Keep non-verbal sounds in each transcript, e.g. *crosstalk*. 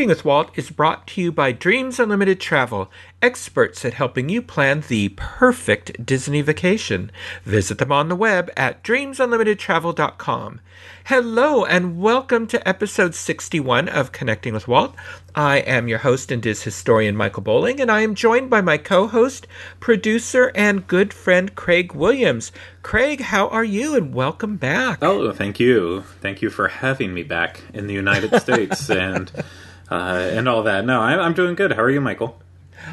Connecting with Walt is brought to you by Dreams Unlimited Travel, experts at helping you plan the perfect Disney vacation. Visit them on the web at dreamsunlimitedtravel.com. Hello and welcome to episode 61 of Connecting with Walt. I am your host and Diz historian Michael Bowling, and I am joined by my co host, producer, and good friend Craig Williams. Craig, how are you and welcome back? Oh, thank you. Thank you for having me back in the United States *laughs* and uh, and all that. No, I, I'm doing good. How are you, Michael?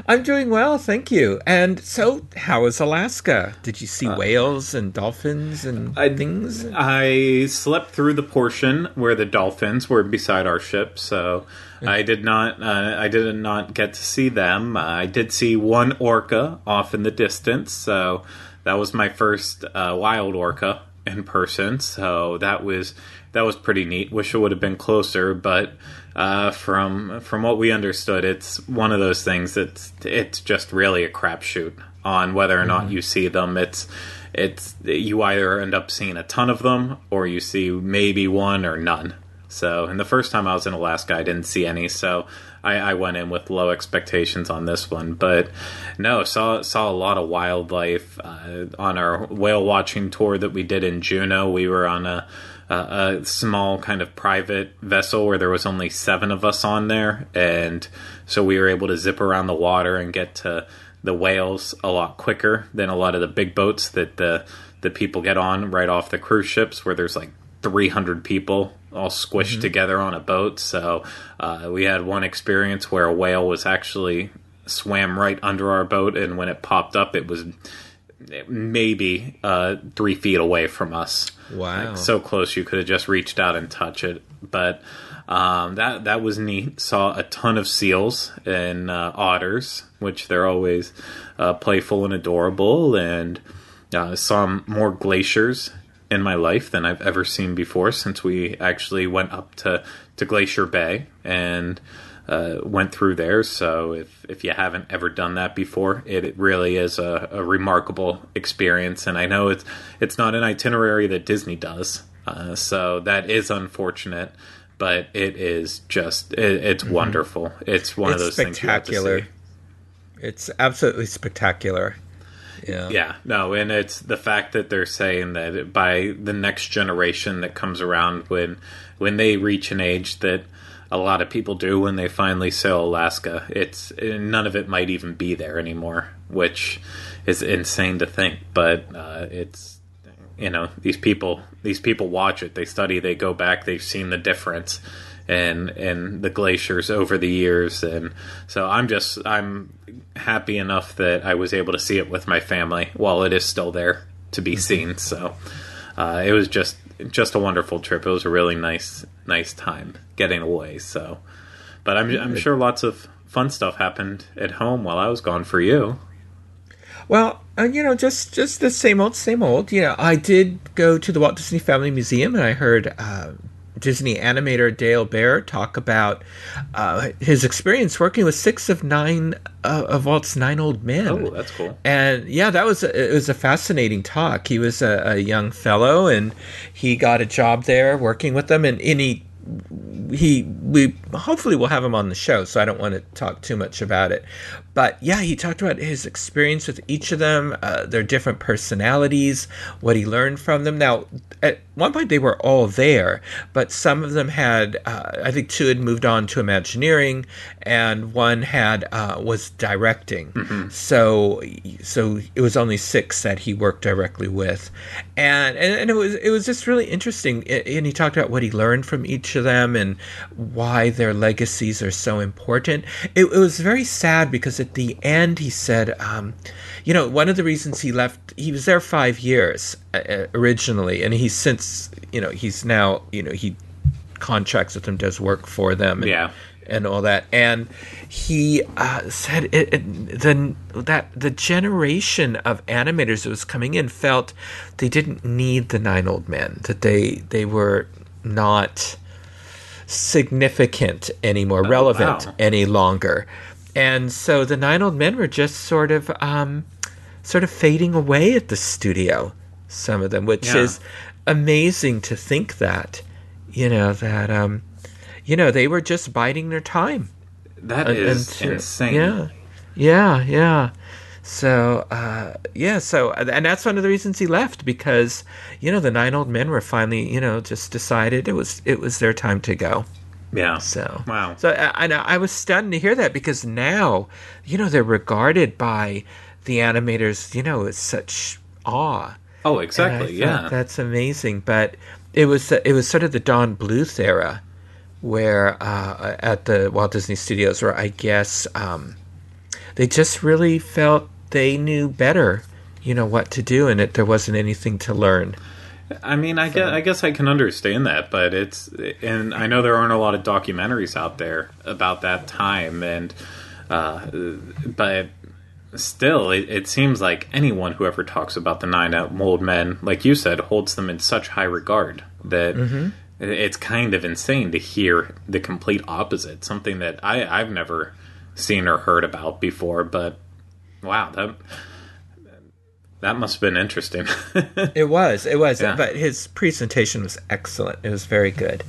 I'm doing well, thank you. And so, how is Alaska? Did you see uh, whales and dolphins and I, things? I slept through the portion where the dolphins were beside our ship, so I did not. Uh, I did not get to see them. I did see one orca off in the distance, so that was my first uh, wild orca in person. So that was that was pretty neat. Wish it would have been closer, but uh, from from what we understood, it's one of those things that's it's just really a crapshoot on whether or not mm-hmm. you see them. It's it's you either end up seeing a ton of them or you see maybe one or none. So, and the first time I was in Alaska, I didn't see any. So, I, I, went in with low expectations on this one. But no, saw saw a lot of wildlife uh, on our whale watching tour that we did in Juneau. We were on a a small kind of private vessel where there was only seven of us on there, and so we were able to zip around the water and get to the whales a lot quicker than a lot of the big boats that the the people get on right off the cruise ships where there's like 300 people all squished mm-hmm. together on a boat. So uh, we had one experience where a whale was actually swam right under our boat, and when it popped up, it was maybe uh, three feet away from us. Wow! Like, so close you could have just reached out and touched it. But um, that that was neat. Saw a ton of seals and uh, otters, which they're always uh, playful and adorable, and uh, saw more glaciers in my life than I've ever seen before since we actually went up to, to Glacier Bay and uh, went through there. So if, if you haven't ever done that before, it, it really is a, a, remarkable experience. And I know it's it's not an itinerary that Disney does, uh, so that is unfortunate. But it is just it, it's mm-hmm. wonderful. It's one it's of those spectacular. things. It's absolutely spectacular. Yeah. Yeah. No, and it's the fact that they're saying that by the next generation that comes around when when they reach an age that a lot of people do when they finally sail Alaska, it's none of it might even be there anymore, which is insane to think, but uh, it's you know, these people these people watch it, they study, they go back, they've seen the difference and and the glaciers over the years and so I'm just I'm happy enough that I was able to see it with my family while it is still there to be mm-hmm. seen so uh, it was just just a wonderful trip. It was a really nice nice time getting away so but I'm I'm sure lots of fun stuff happened at home while I was gone for you well, uh, you know, just just the same old, same old. You know, I did go to the Walt Disney Family Museum, and I heard uh, Disney animator Dale Baer talk about uh, his experience working with six of nine uh, of Walt's nine old men. Oh, that's cool. And yeah, that was a, it was a fascinating talk. He was a, a young fellow, and he got a job there working with them, and, and he he we hopefully we'll have him on the show so i don't want to talk too much about it. But yeah he talked about his experience with each of them uh, their different personalities what he learned from them. Now at one point they were all there but some of them had uh, i think two had moved on to imagineering and one had uh, was directing. Mm-hmm. so so it was only six that he worked directly with. And and, and it was it was just really interesting and he talked about what he learned from each of them and why their legacies are so important. It, it was very sad because at the end he said, um, you know, one of the reasons he left, he was there five years uh, uh, originally, and he's since, you know, he's now, you know, he contracts with them, does work for them. And, yeah. and all that. And he uh, said it, it, the that the generation of animators that was coming in felt they didn't need the nine old men. That they they were not significant anymore, oh, relevant wow. any longer. And so the nine old men were just sort of um, sort of fading away at the studio. Some of them, which yeah. is amazing to think that, you know, that um, you know, they were just biding their time. That is insane. Yeah, yeah, yeah. So uh, yeah, so and that's one of the reasons he left because you know the nine old men were finally you know just decided it was it was their time to go. Yeah. So wow. So I, I, I was stunned to hear that because now you know they're regarded by the animators you know with such awe. Oh, exactly. Yeah. That's amazing, but it was it was sort of the Don Bluth era where uh, at the Walt Disney Studios, where I guess um, they just really felt they knew better, you know, what to do, and it there wasn't anything to learn. I mean, I guess I guess I can understand that, but it's and I know there aren't a lot of documentaries out there about that time, and uh, but still, it, it, seems like anyone who ever talks about the nine old men, like you said, holds them in such high regard that. Mm-hmm it's kind of insane to hear the complete opposite, something that I, I've never seen or heard about before. But wow, that that must have been interesting. *laughs* it was, it was. Yeah. But his presentation was excellent. It was very good.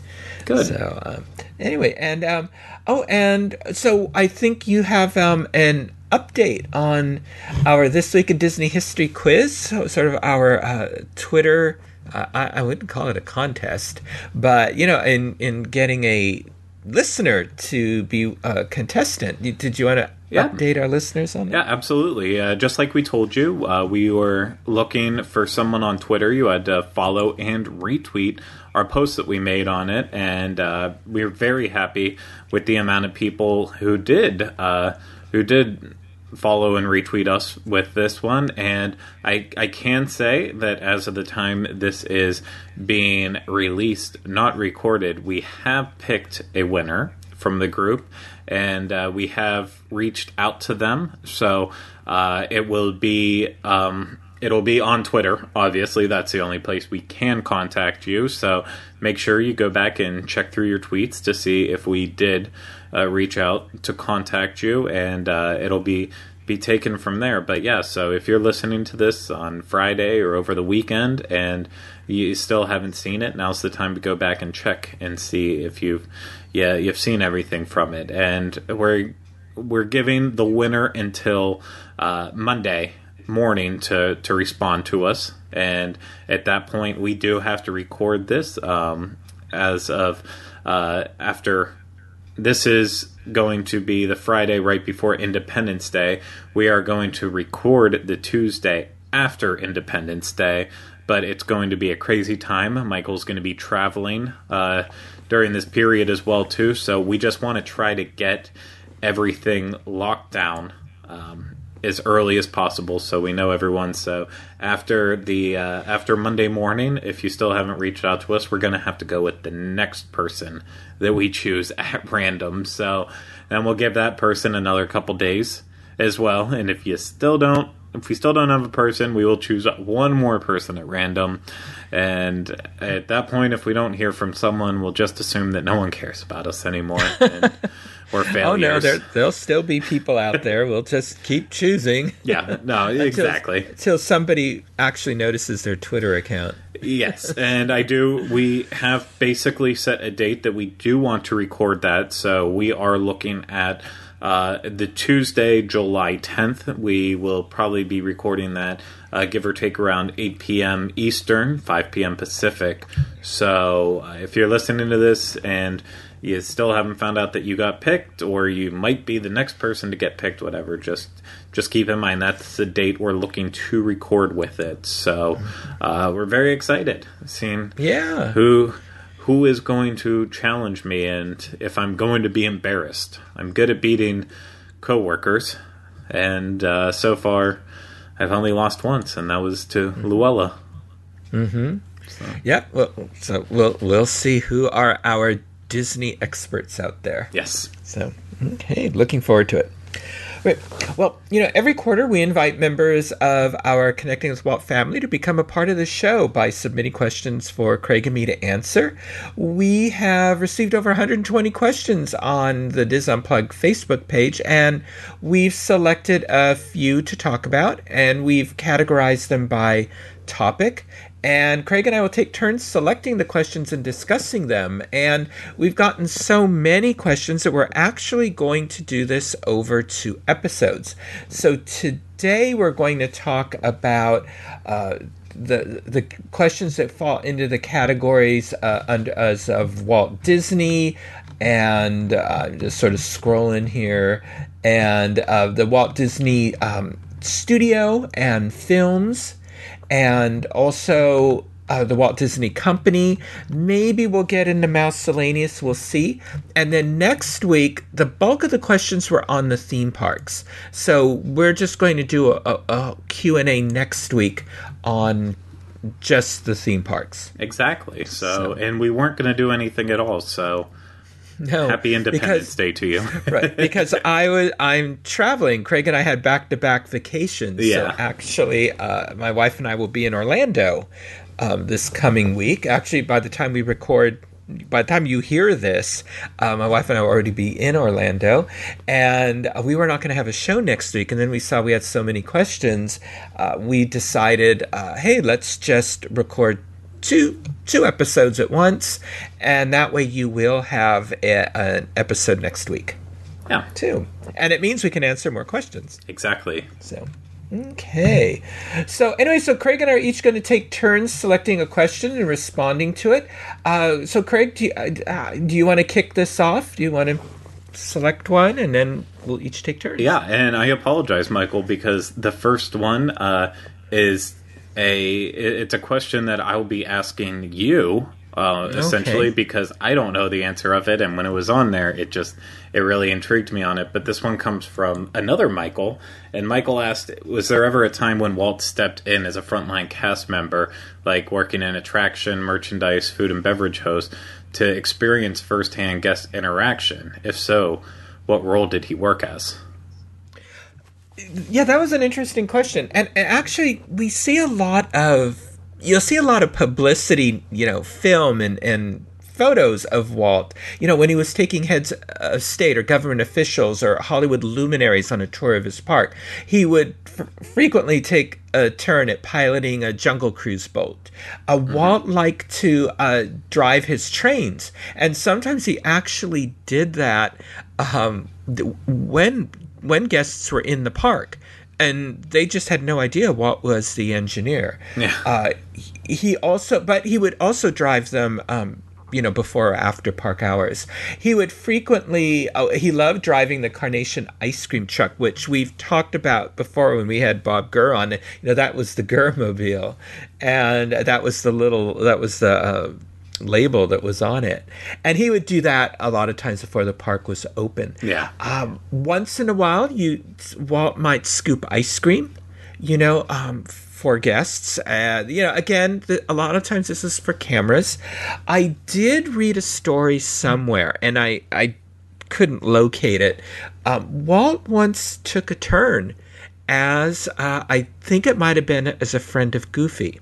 Good. So um, anyway, and um, oh, and so I think you have um, an update on our this week in Disney history quiz. So sort of our uh, Twitter I, I wouldn't call it a contest, but you know, in in getting a listener to be a contestant, did you want to yeah. update our listeners on that? Yeah, absolutely. Uh, just like we told you, uh, we were looking for someone on Twitter. You had to follow and retweet our post that we made on it, and uh, we are very happy with the amount of people who did uh, who did follow and retweet us with this one. And I, I can say that as of the time this is being released, not recorded, we have picked a winner from the group and uh, we have reached out to them. So uh, it will be. Um, it'll be on Twitter. Obviously, that's the only place we can contact you. So make sure you go back and check through your tweets to see if we did uh, reach out to contact you, and uh, it'll be be taken from there. But yeah, so if you're listening to this on Friday or over the weekend and you still haven't seen it, now's the time to go back and check and see if you've yeah you've seen everything from it. And we're we're giving the winner until uh, Monday morning to to respond to us. And at that point, we do have to record this um, as of uh, after this is going to be the Friday right before Independence Day. We are going to record the Tuesday after Independence Day, but it's going to be a crazy time. Michael's going to be traveling uh, during this period as well too, so we just want to try to get everything locked down um, as early as possible so we know everyone. So after the uh, after monday morning if you still haven't reached out to us we're to have to go with the next person that we choose *laughs* at random. So then we'll give that person another couple days as well. And if you still don't if we still don't have a person we will choose one more person at random and at that point if we don't hear from someone we'll just assume that no one cares about us anymore And *laughs* we're failures. Oh no, there, there'll still be people out there. We'll just keep choosing. yeah, no, *laughs* exactly. until, until somebody actually notices their Twitter account. yes, *laughs* and I do. We have basically set a date that we do want to record that. So we are looking at uh, the Tuesday, July 10th. We will probably be recording that, uh, give or take around 8 p.m. Eastern, 5 p.m. Pacific. So uh, if you're listening to this and you still haven't found out that you got picked or you might be the next person to get picked whatever just just keep in mind that's the date we're looking to record with it so uh, we're very excited seeing yeah who who is going to challenge me and if i'm going to be embarrassed i'm good at beating coworkers and uh, so far i've only lost once and that was to luella mm-hmm so. yeah well so we'll we'll see who are our Disney experts out there. Yes. So, okay, looking forward to it. Right. Well, you know, every quarter we invite members of our Connecting with Walt family to become a part of the show by submitting questions for Craig and me to answer. We have received over 120 questions on the Dis Unplugged Facebook page, and we've selected a few to talk about, and we've categorized them by topic. And Craig and I will take turns selecting the questions and discussing them. And we've gotten so many questions that we're actually going to do this over two episodes. So today we're going to talk about. Uh, the the questions that fall into the categories uh, under, as of Walt Disney and uh, just sort of scrolling here and uh, the Walt Disney um, Studio and films and also uh, the Walt Disney Company. Maybe we'll get into Miscellaneous. We'll see. And then next week, the bulk of the questions were on the theme parks. So we're just going to do a, a, a Q&A next week on just the theme parks. Exactly. So, so. and we weren't going to do anything at all. So *laughs* no, happy Independence because, Day to you. *laughs* right, because *laughs* I was I'm traveling. Craig and I had back to back vacations. Yeah. So actually, uh, my wife and I will be in Orlando um, this coming week. Actually, by the time we record. By the time you hear this, uh, my wife and I will already be in Orlando, and uh, we were not going to have a show next week. And then we saw we had so many questions, uh, we decided, uh, hey, let's just record two two episodes at once, and that way you will have a, an episode next week. Yeah, too, and it means we can answer more questions. Exactly. So. Okay. So anyway, so Craig and I are each going to take turns selecting a question and responding to it. Uh, so Craig, do you, uh, do you want to kick this off? Do you want to select one and then we'll each take turns? Yeah, and I apologize, Michael, because the first one uh, is a it's a question that I'll be asking you uh, okay. essentially because I don't know the answer of it, and when it was on there, it just it really intrigued me on it. But this one comes from another Michael, and Michael asked, "Was there ever a time when Walt stepped in as a frontline cast member, like working in attraction, merchandise, food and beverage host, to experience firsthand guest interaction? If so, what role did he work as?" Yeah, that was an interesting question. And, and, actually, we see a lot of you'll see a lot of publicity, you know, film and and photos of Walt. You know, when he was taking heads of state or government officials or Hollywood luminaries on a tour of his park, he would f- frequently take a turn at piloting a Jungle Cruise boat. Uh, mm-hmm. Walt liked to uh, drive his trains, and sometimes he actually did that um, when when guests were in the park and they just had no idea what was the engineer. Yeah. Uh, he also, but he would also drive them. Um, you know, before or after park hours, he would frequently. Oh, he loved driving the Carnation ice cream truck, which we've talked about before when we had Bob Gurr on. You know, that was the Gurr mobile, and that was the little. That was the. Uh, label that was on it. And he would do that a lot of times before the park was open. Yeah. Um, once in a while, you Walt might scoop ice cream, you know, um, for guests. Uh, you know, again, the, a lot of times this is for cameras. I did read a story somewhere, and I, I couldn't locate it. Um, Walt once took a turn as uh, I think it might have been as a friend of Goofy.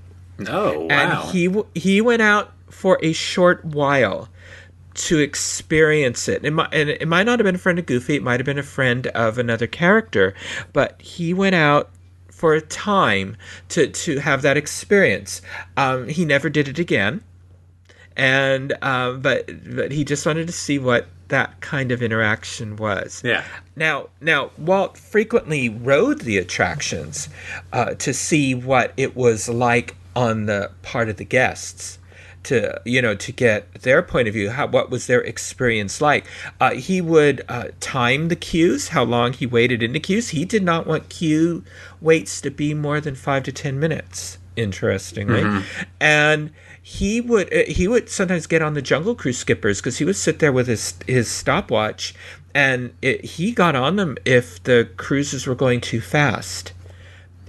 Oh, wow. And he he went out for a short while to experience it. It might, and it might not have been a friend of Goofy, it might have been a friend of another character, but he went out for a time to, to have that experience. Um, he never did it again. And uh, but but he just wanted to see what that kind of interaction was. Yeah. Now, now Walt frequently rode the attractions uh, to see what it was like on the part of the guests to you know to get their point of view how what was their experience like? Uh, he would uh, time the queues how long he waited in the queues he did not want queue waits to be more than five to ten minutes interestingly. Mm-hmm. and he would uh, he would sometimes get on the jungle cruise skippers because he would sit there with his his stopwatch and it, he got on them if the cruises were going too fast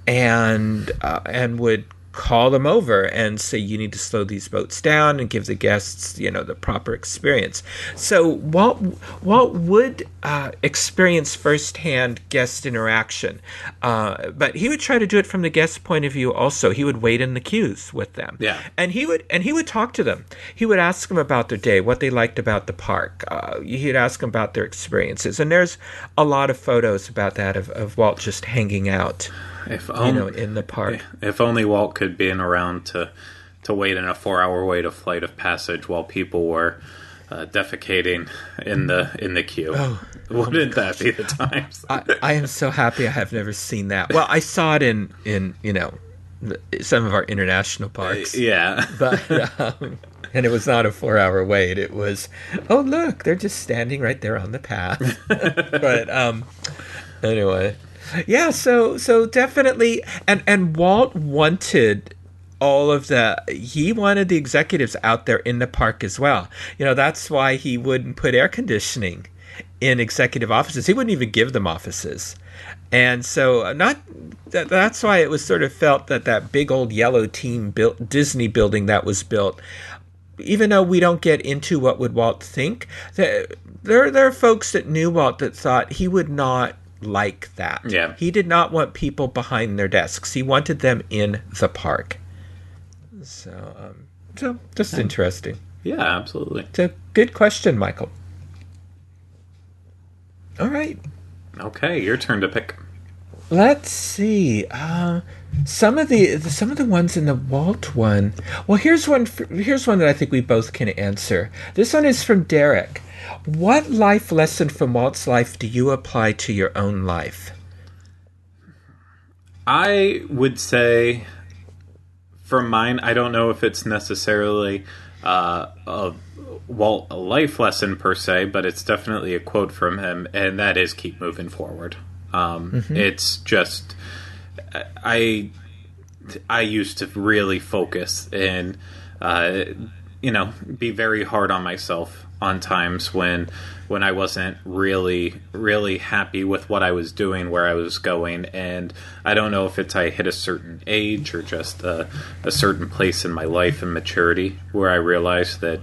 and uh, and would call them over and say you need to slow these boats down and give the guests you know the proper experience. So walt walt would uh, experience firsthand guest interaction? Uh, but he would try to do it from the guest point of view also. He would wait in the queues with them. Yeah. and he would and he would talk to them. He would ask them about their day what they liked about the park. Uh, he'd ask them about their experiences. And there's a lot of photos about that of, of walt just hanging out If you only, know in the park if only Walt could been around to to wait in a four hour wait of flight of passage while people were uh, defecating in the in the queue. Oh, *laughs* Wouldn't that be the times? I, I am so happy I have never seen that. Well, I saw it in in you know some of our international parks, yeah. but *laughs* um, and it was not a four hour wait. It was oh look, they're just standing right there on the path. *laughs* but um, anyway, yeah. So so definitely, and and Walt wanted all of the he wanted the executives out there in the park as well. You know, that's why he wouldn't put air conditioning in executive offices. He wouldn't even give them offices. And so uh, not that, that's why it was sort of felt that that big old yellow team built Disney building that was built even though we don't get into what would Walt think, there there, there are folks that knew Walt that thought he would not like that. Yeah. He did not want people behind their desks. He wanted them in the park. So, um, so just interesting. Yeah, absolutely. It's a good question, Michael. All right. Okay, your turn to pick. Let's see. Uh, some of the, some of the ones in the Walt one. Well, here's one. Here's one that I think we both can answer. This one is from Derek. What life lesson from Walt's life do you apply to your own life? I would say, for mine, I don't know if it's necessarily uh, a Walt a life lesson per se, but it's definitely a quote from him, and that is keep moving forward. Um, It's just I I used to really focus and uh, you know be very hard on myself on times when when I wasn't really really happy with what I was doing, where I was going, and I don't know if it's I hit a certain age or just a, a certain place in my life and maturity where I realized that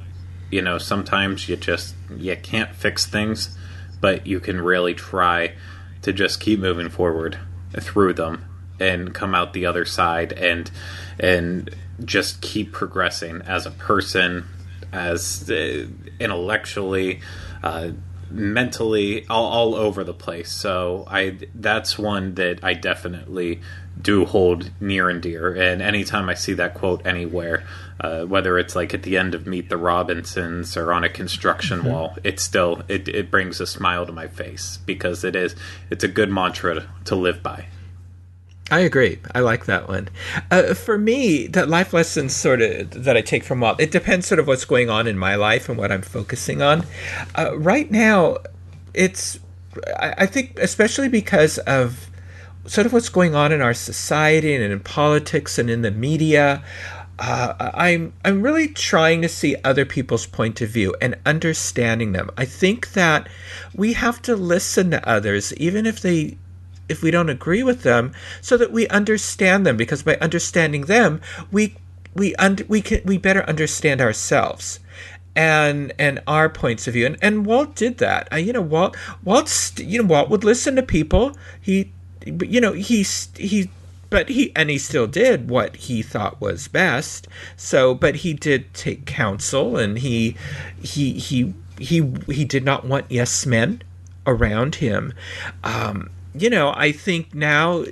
you know sometimes you just you can't fix things, but you can really try to just keep moving forward through them and come out the other side and and just keep progressing as a person as uh, intellectually uh, mentally all, all over the place. So i that's one that i definitely do hold near and dear. And anytime i see that quote anywhere uh, whether it's like at the end of meet the robinsons or on a construction wall it still it, it brings a smile to my face because it is it's a good mantra to live by I agree. I like that one. Uh, for me, the life lessons sort of that I take from Walt, it depends sort of what's going on in my life and what I'm focusing on. Uh, right now, it's, I, I think, especially because of sort of what's going on in our society and in politics and in the media. Uh, I'm I'm really trying to see other people's point of view and understanding them. I think that we have to listen to others, even if they if we don't agree with them so that we understand them because by understanding them we we we can we better understand ourselves and and our points of view. And and Walt did that. You know Walt Walt's you know Walt would listen to people. He you know he's he but he and he still did what he thought was best. So but he did take counsel and he he he he he did not want yes men around him. Um you know, I think now,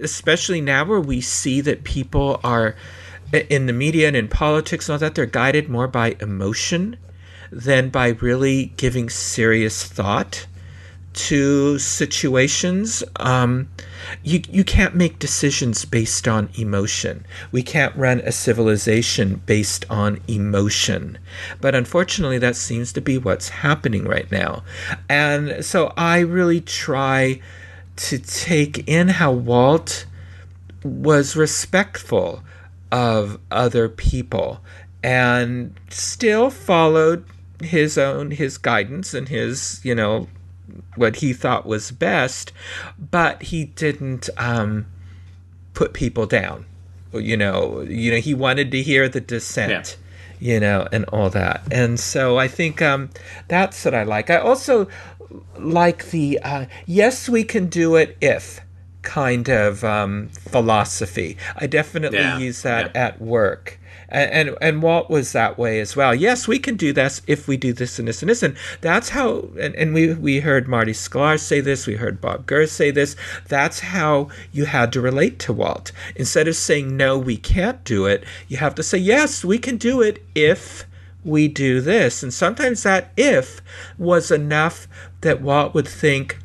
especially now where we see that people are in the media and in politics and all that, they're guided more by emotion than by really giving serious thought to situations. Um, you you can't make decisions based on emotion. We can't run a civilization based on emotion. But unfortunately, that seems to be what's happening right now. And so I really try to take in how Walt was respectful of other people and still followed his own his guidance and his you know what he thought was best but he didn't um, put people down you know, you know, he wanted to hear the dissent. Yeah you know, and all that. And so I think um, that's what I like. I also like the uh, yes, we can do it if kind of um, philosophy. I definitely yeah, use that yeah. at work and, and, and Walt was that way as well. Yes, we can do this if we do this and this and this, and that's how. And, and we we heard Marty Sklar say this. We heard Bob Gurr say this. That's how you had to relate to Walt. Instead of saying no, we can't do it, you have to say yes, we can do it if we do this. And sometimes that if was enough that Walt would think,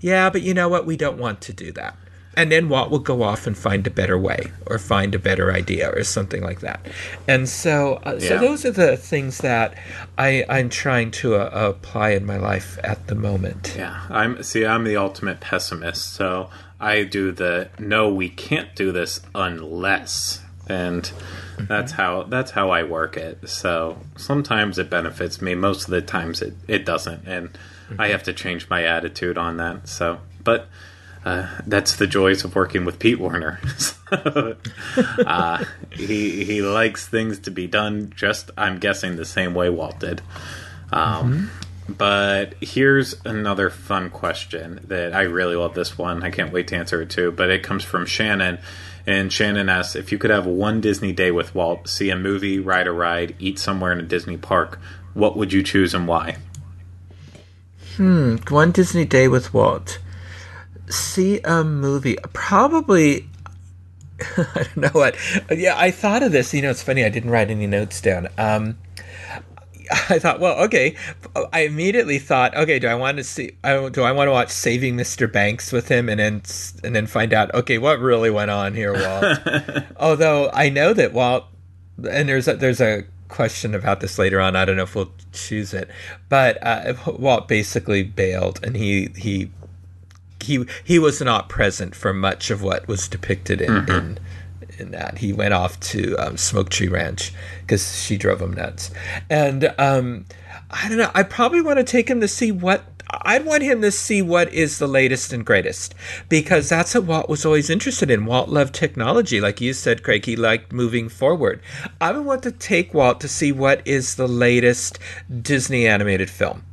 yeah, but you know what? We don't want to do that and then Walt will go off and find a better way or find a better idea or something like that. And so, uh, yeah. so those are the things that I, I'm trying to uh, apply in my life at the moment. Yeah, I'm see, I'm the ultimate pessimist, so I do the no, we can't do this unless, and. That's how that's how I work it. So sometimes it benefits me, most of the times it it doesn't, and mm-hmm. I have to change my attitude on that. So, but uh, that's the joys of working with Pete Werner. *laughs* uh, he he likes things to be done just, I'm guessing, the same way Walt did. Um, mm-hmm. But here's another fun question that I really love. This one, I can't wait to answer it too. But it comes from Shannon, and Shannon asks if you could have one Disney day with Walt, see a movie, ride a ride, eat somewhere in a Disney park, what would you choose and why? Hmm, one Disney day with Walt see a movie. Probably *laughs* I don't know what. Yeah, I thought of this. You know, it's funny. I didn't write any notes down. Um, *laughs* I thought, well, okay. I immediately thought, okay, do I want to see? Do I want to watch Saving Mr. Banks with him, and then and then find out, okay, what really went on here, Walt? *laughs* Although I know that Walt, and there's a, there's a question about this later on. I don't know if we'll choose it, but uh, Walt basically bailed, and he he he he was not present for much of what was depicted in mm-hmm. in, in, that. He went off to um, Smoke Tree Ranch because she drove him nuts, and um, I don't know. I probably want to take him to see what. I'd want him to see what is the latest and greatest because that's what Walt was always interested in. Walt loved technology, like you said, Craig. He liked moving forward. I would want to take Walt to see what is the latest Disney animated film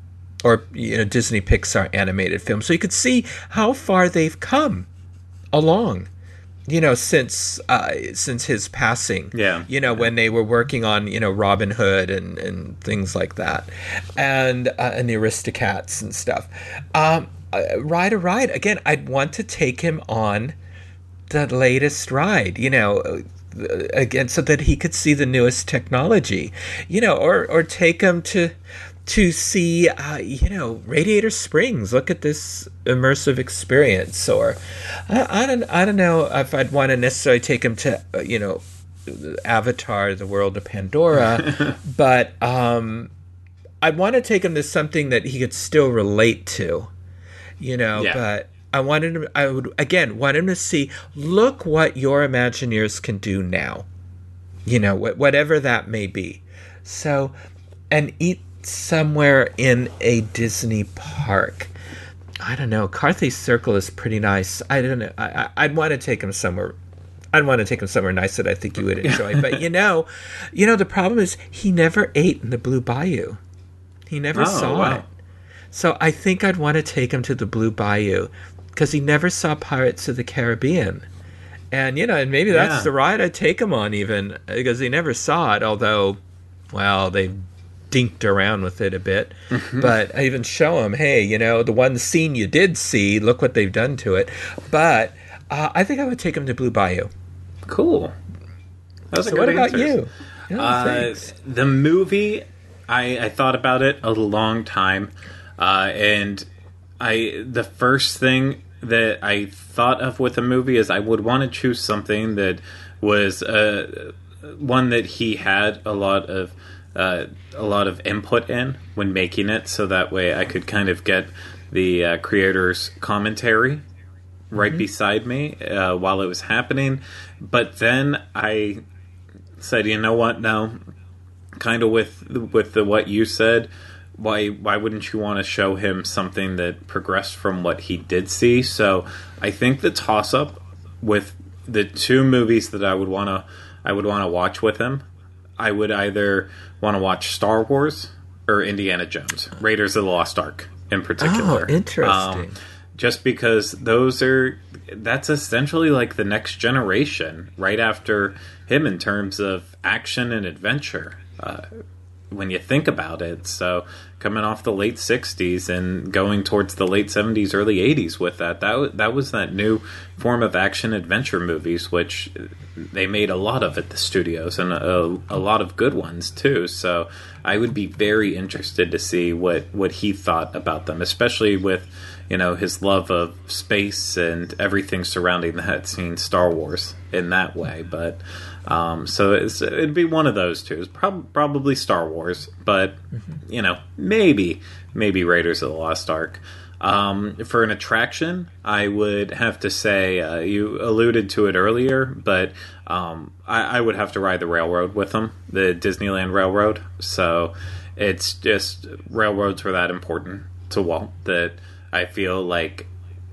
or you know Disney Pixar animated film, so you could see how far they've come along. You know, since uh, since his passing. Yeah. You know, yeah. when they were working on you know Robin Hood and and things like that, and uh, and the Aristocats and stuff. Um, uh, ride a ride again. I'd want to take him on the latest ride. You know, uh, again so that he could see the newest technology you know or or take him to to see, uh, you know, Radiator Springs. Look at this immersive experience. Or I, I don't, I don't know if I'd want to necessarily take him to, uh, you know, Avatar: The World of Pandora, *laughs* but um, I'd want to take him to something that he could still relate to, you know. Yeah. But I wanted him. I would again want him to see. Look what your Imagineers can do now. You know, wh- whatever that may be. So, and eat somewhere in a Disney park. I don't know. Carthay Circle is pretty nice. I don't know. I, I would want to take him somewhere. I'd want to take him somewhere nice that I think you would enjoy. but you know, *laughs* you know the problem is he never ate in the Blue Bayou. He never oh, saw wow. it. So I think I'd want to take him to the Blue Bayou because he never saw Pirates of the Caribbean. And you know, and maybe that's yeah. the ride I'd take him on even because he never saw it. Although, well, they dinked around with it a bit. Mm-hmm. But I even show them, hey, you know, the one scene you did see, look what they've done to it. But uh, I think I would take them to Blue Bayou. Cool. That so what about you? Yeah, uh, the movie, I, I thought about it a long time, uh, and I the first thing that I thought of with a movie is I would want to choose something that was uh, one that he had a lot of uh, a lot of input in when making it, so that way I could kind of get the uh, creator's commentary right mm-hmm. beside me uh, while it was happening. But then I said, you know what? No, kind of with with the, what you said. Why why wouldn't you want to show him something that progressed from what he did see? So I think the toss up with the two movies that I would want to I would want to watch with him, I would either want to watch Star Wars or Indiana Jones, Raiders of the Lost Ark in particular. Oh, interesting. Um, just because those are that's essentially like the next generation right after him in terms of action and adventure. Uh, when you think about it. So coming off the late '60s and going towards the late '70s, early '80s with that, that that was that new form of action adventure movies, which they made a lot of at the studios and a, a lot of good ones too. So I would be very interested to see what what he thought about them, especially with you know his love of space and everything surrounding that scene Star Wars in that way. But um, so it'd be one of those two. It's prob- probably Star Wars, but mm-hmm. you know maybe maybe Raiders of the Lost Ark. Um, for an attraction, I would have to say uh, you alluded to it earlier, but um, I, I, would have to ride the railroad with them, the Disneyland Railroad. So it's just railroads were that important to Walt that I feel like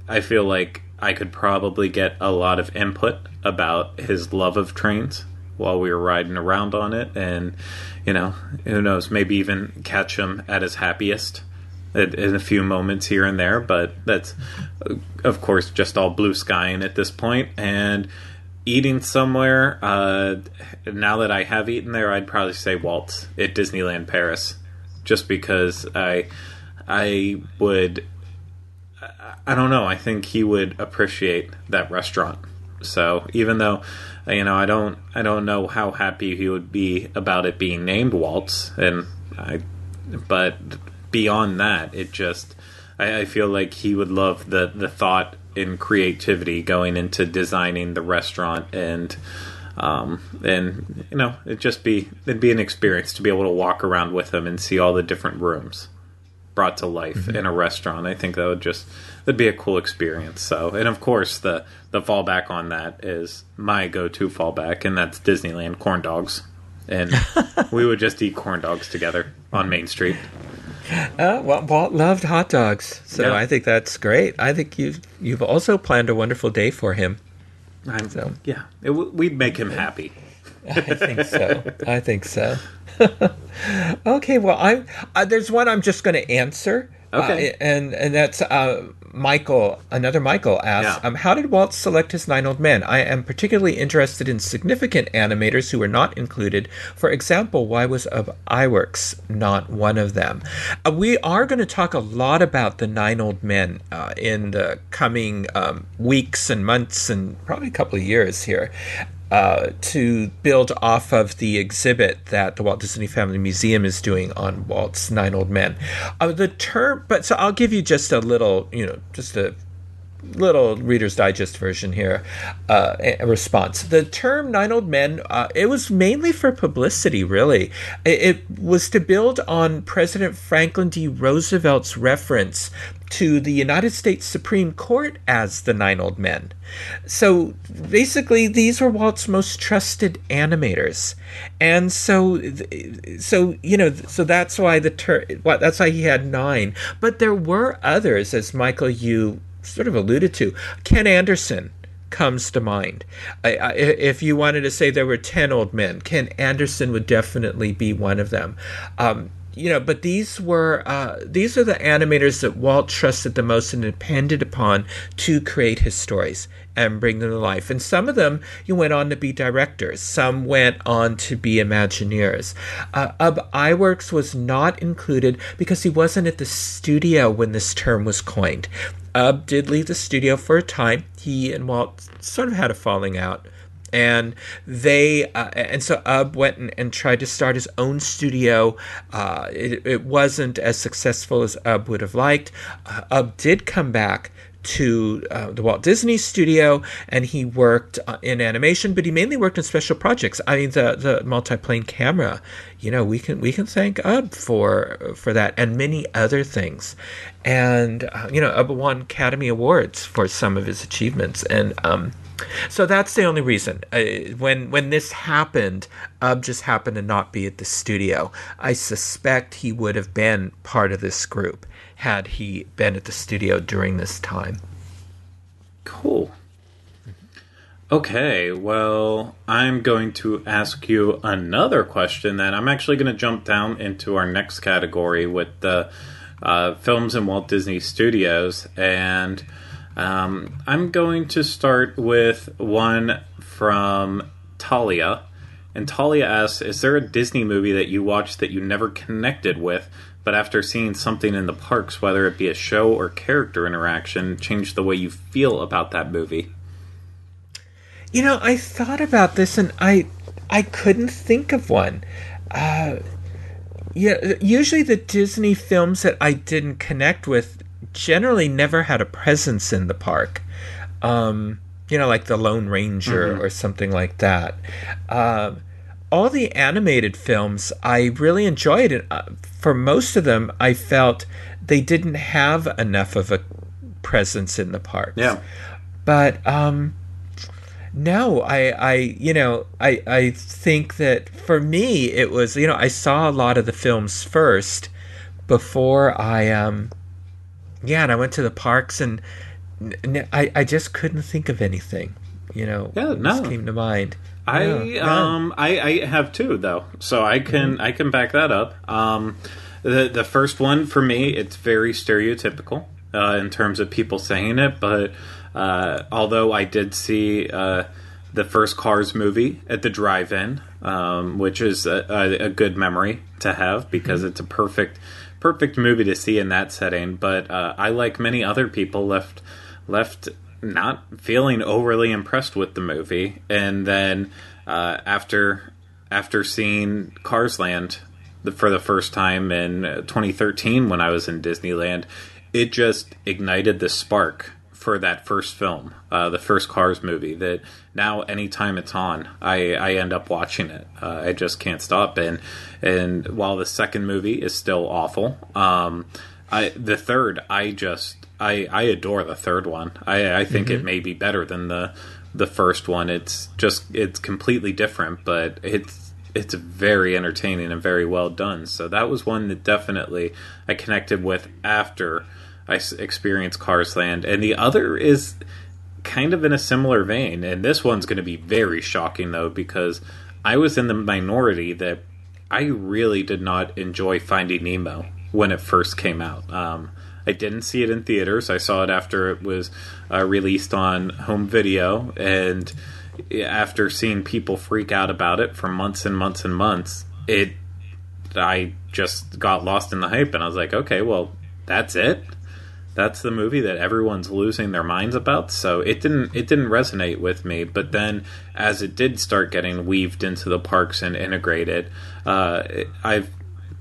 I feel like I could probably get a lot of input about his love of trains while we were riding around on it, and you know, who knows, maybe even catch him at his happiest in a few moments here and there. But that's, of course, just all blue skying at this point, and eating somewhere. Uh, now that I have eaten there, I'd probably say Walt's at Disneyland Paris, just because I I would I don't know. I think he would appreciate that restaurant. So even though you know I don't I don't know how happy he would be about it being named Walt's, and I, but beyond that, it just I, I feel like he would love the the thought and creativity going into designing the restaurant and. Um, and you know, it'd just be it'd be an experience to be able to walk around with him and see all the different rooms brought to life mm-hmm. in a restaurant. I think that would just that'd be a cool experience. So, and of course, the the fallback on that is my go to fallback, and that's Disneyland corn dogs, and *laughs* we would just eat corn dogs together on Main Street. Uh, well, Walt loved hot dogs, so yeah. I think that's great. I think you've you've also planned a wonderful day for him. I'm, so yeah, it, we'd make him happy. *laughs* I think so. I think so. *laughs* okay, well, I uh, there's one I'm just going to answer. Uh, okay, uh, and and that's uh, Michael. Another Michael asks, yeah. um, "How did Walt select his nine old men? I am particularly interested in significant animators who were not included. For example, why was Ub Iwerks not one of them? Uh, we are going to talk a lot about the nine old men uh, in the coming um, weeks and months and probably a couple of years here uh, to build off of the exhibit that the Walt Disney Family Museum is doing on Walt's Nine Old Men. Uh, the term, but so I'll give you just a little, you know, just a little Reader's Digest version here, uh, response. The term Nine Old Men, uh, it was mainly for publicity, really. It, it, was to build on President Franklin D. Roosevelt's reference to the United States Supreme Court as the Nine Old Men. So basically, these were Walt's most trusted animators, and so, so you know, so that's why the ter- that's why he had nine. But there were others, as Michael you sort of alluded to. Ken Anderson comes to mind. I, I, if you wanted to say there were 10 old men, Ken Anderson would definitely be one of them. Um, you know, but these were uh, these are the animators that Walt trusted the most and depended upon to create his stories and bring them to life. And some of them you went on to be directors. Some went on to be Imagineers. Uh, Ub Iwerks was not included because he wasn't at the studio when this term was coined. Ub did leave the studio for a time. He and Walt sort of had a falling out and they uh, and so Ub went and, and, tried to start his own studio. Uh, it, it, wasn't as successful as Ub would have liked. Uh, Ub did come back to uh, the Walt Disney Studio, and he worked uh, in animation, but he mainly worked in special projects. I mean, the the multiplane camera, you know, we can we can thank Ub for for that and many other things, and uh, you know, Ub won Academy Awards for some of his achievements, and um, so that's the only reason. Uh, when when this happened, Ub just happened to not be at the studio. I suspect he would have been part of this group had he been at the studio during this time. Cool. Okay, well, I'm going to ask you another question then. I'm actually going to jump down into our next category with the uh, films in Walt Disney Studios. And um, I'm going to start with one from Talia. And Talia asks Is there a Disney movie that you watched that you never connected with, but after seeing something in the parks, whether it be a show or character interaction, changed the way you feel about that movie? You know, I thought about this and I I couldn't think of one. Uh, yeah, usually the Disney films that I didn't connect with generally never had a presence in the park. Um, you know, like the Lone Ranger mm-hmm. or something like that. Uh, all the animated films I really enjoyed, and uh, for most of them, I felt they didn't have enough of a presence in the park. Yeah, but um, no, I, I, you know, I, I think that for me it was, you know, I saw a lot of the films first before I, um, yeah, and I went to the parks and n- I, I just couldn't think of anything, you know, yeah, no, came to mind. I, yeah, um, I, I have two though, so I can, mm-hmm. I can back that up. Um, the, the first one for me, it's very stereotypical uh, in terms of people saying it, but uh, although I did see uh, the first Cars movie at the drive-in, um, which is a, a, a, good memory to have because mm-hmm. it's a perfect perfect movie to see in that setting. But uh, I, like many other people, left left not feeling overly impressed with the movie, and then uh, after after seeing Cars Land for the first time in 2013 when I was in Disneyland, it just ignited the spark for that first film, uh, the first Cars movie. That now, anytime it's on, I, I end up watching it. Uh, I just can't stop. And and while the second movie is still awful, um, I the third, I just I I adore the third one. I I think mm-hmm. it may be better than the the first one. It's just it's completely different, but it's it's very entertaining and very well done. So that was one that definitely I connected with after I experienced Cars Land, and the other is kind of in a similar vein. And this one's going to be very shocking though, because I was in the minority that I really did not enjoy Finding Nemo when it first came out. Um, I didn't see it in theaters. I saw it after it was uh, released on home video, and after seeing people freak out about it for months and months and months, it I just got lost in the hype, and I was like, okay, well, that's it that's the movie that everyone's losing their minds about. So it didn't it didn't resonate with me. But then as it did start getting weaved into the parks and integrated, uh, I've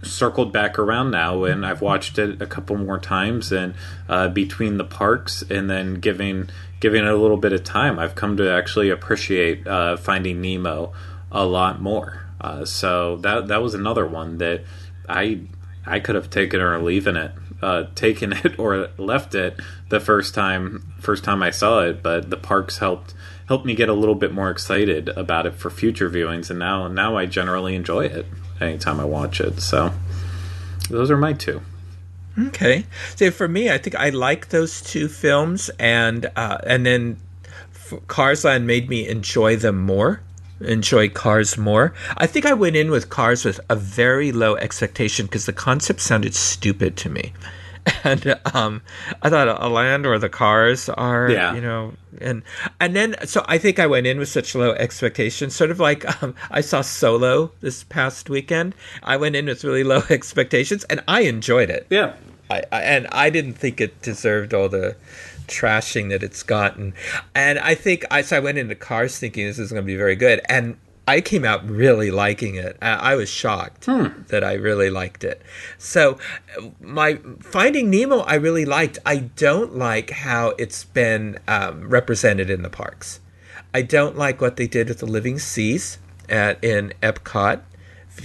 circled back around now and I've watched it a couple more times and uh, between the parks and then giving giving it a little bit of time I've come to actually appreciate uh, Finding Nemo a lot more uh, so that that was another one that I I could have taken or leaving it uh, taken it or left it the first time first time I saw it, but the parks helped helped me get a little bit more excited about it for future viewings, and now now I generally enjoy it anytime I watch it. So those are my two. Okay, so for me, I think I like those two films, and uh, and then Cars Land made me enjoy them more enjoy Cars more. I think I went in with Cars with a very low expectation because the concept sounded stupid to me. *laughs* And um, I thought a land where the cars are, yeah. you know, and and then so I think I went in with such low expectations, sort of like um, I saw Solo this past weekend. I went in with really low *laughs* expectations, and I enjoyed it. Yeah, I, I and I didn't think it deserved all the trashing that it's gotten. And I think I so I went into cars thinking this is going to be very good, and I came out really liking it. I was shocked hmm. that I really liked it. So, my Finding Nemo, I really liked. I don't like how it's been um, represented in the parks. I don't like what they did with the Living Seas at in Epcot.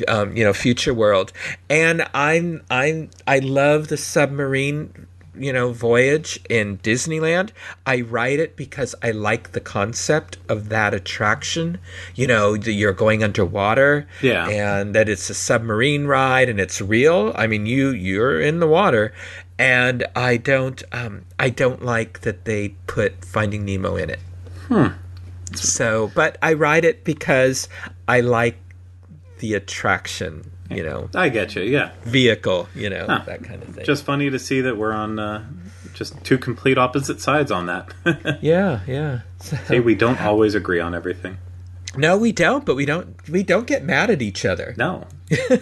Um, you know, Future World, and I'm I'm I love the submarine you know, voyage in Disneyland, I ride it because I like the concept of that attraction. You know, you're going underwater, yeah, and that it's a submarine ride and it's real. I mean, you you're in the water, and I don't um, I don't like that they put Finding Nemo in it. Hmm. So, but I ride it because I like the attraction, you know, I get you. Yeah, vehicle, you know, Huh. that kind of thing. just funny to see that we're on uh, just two complete opposite sides on that. *laughs* yeah, yeah. So, hey, we don't always agree on everything. no, we don't, but we don't we don't get mad at each other. No,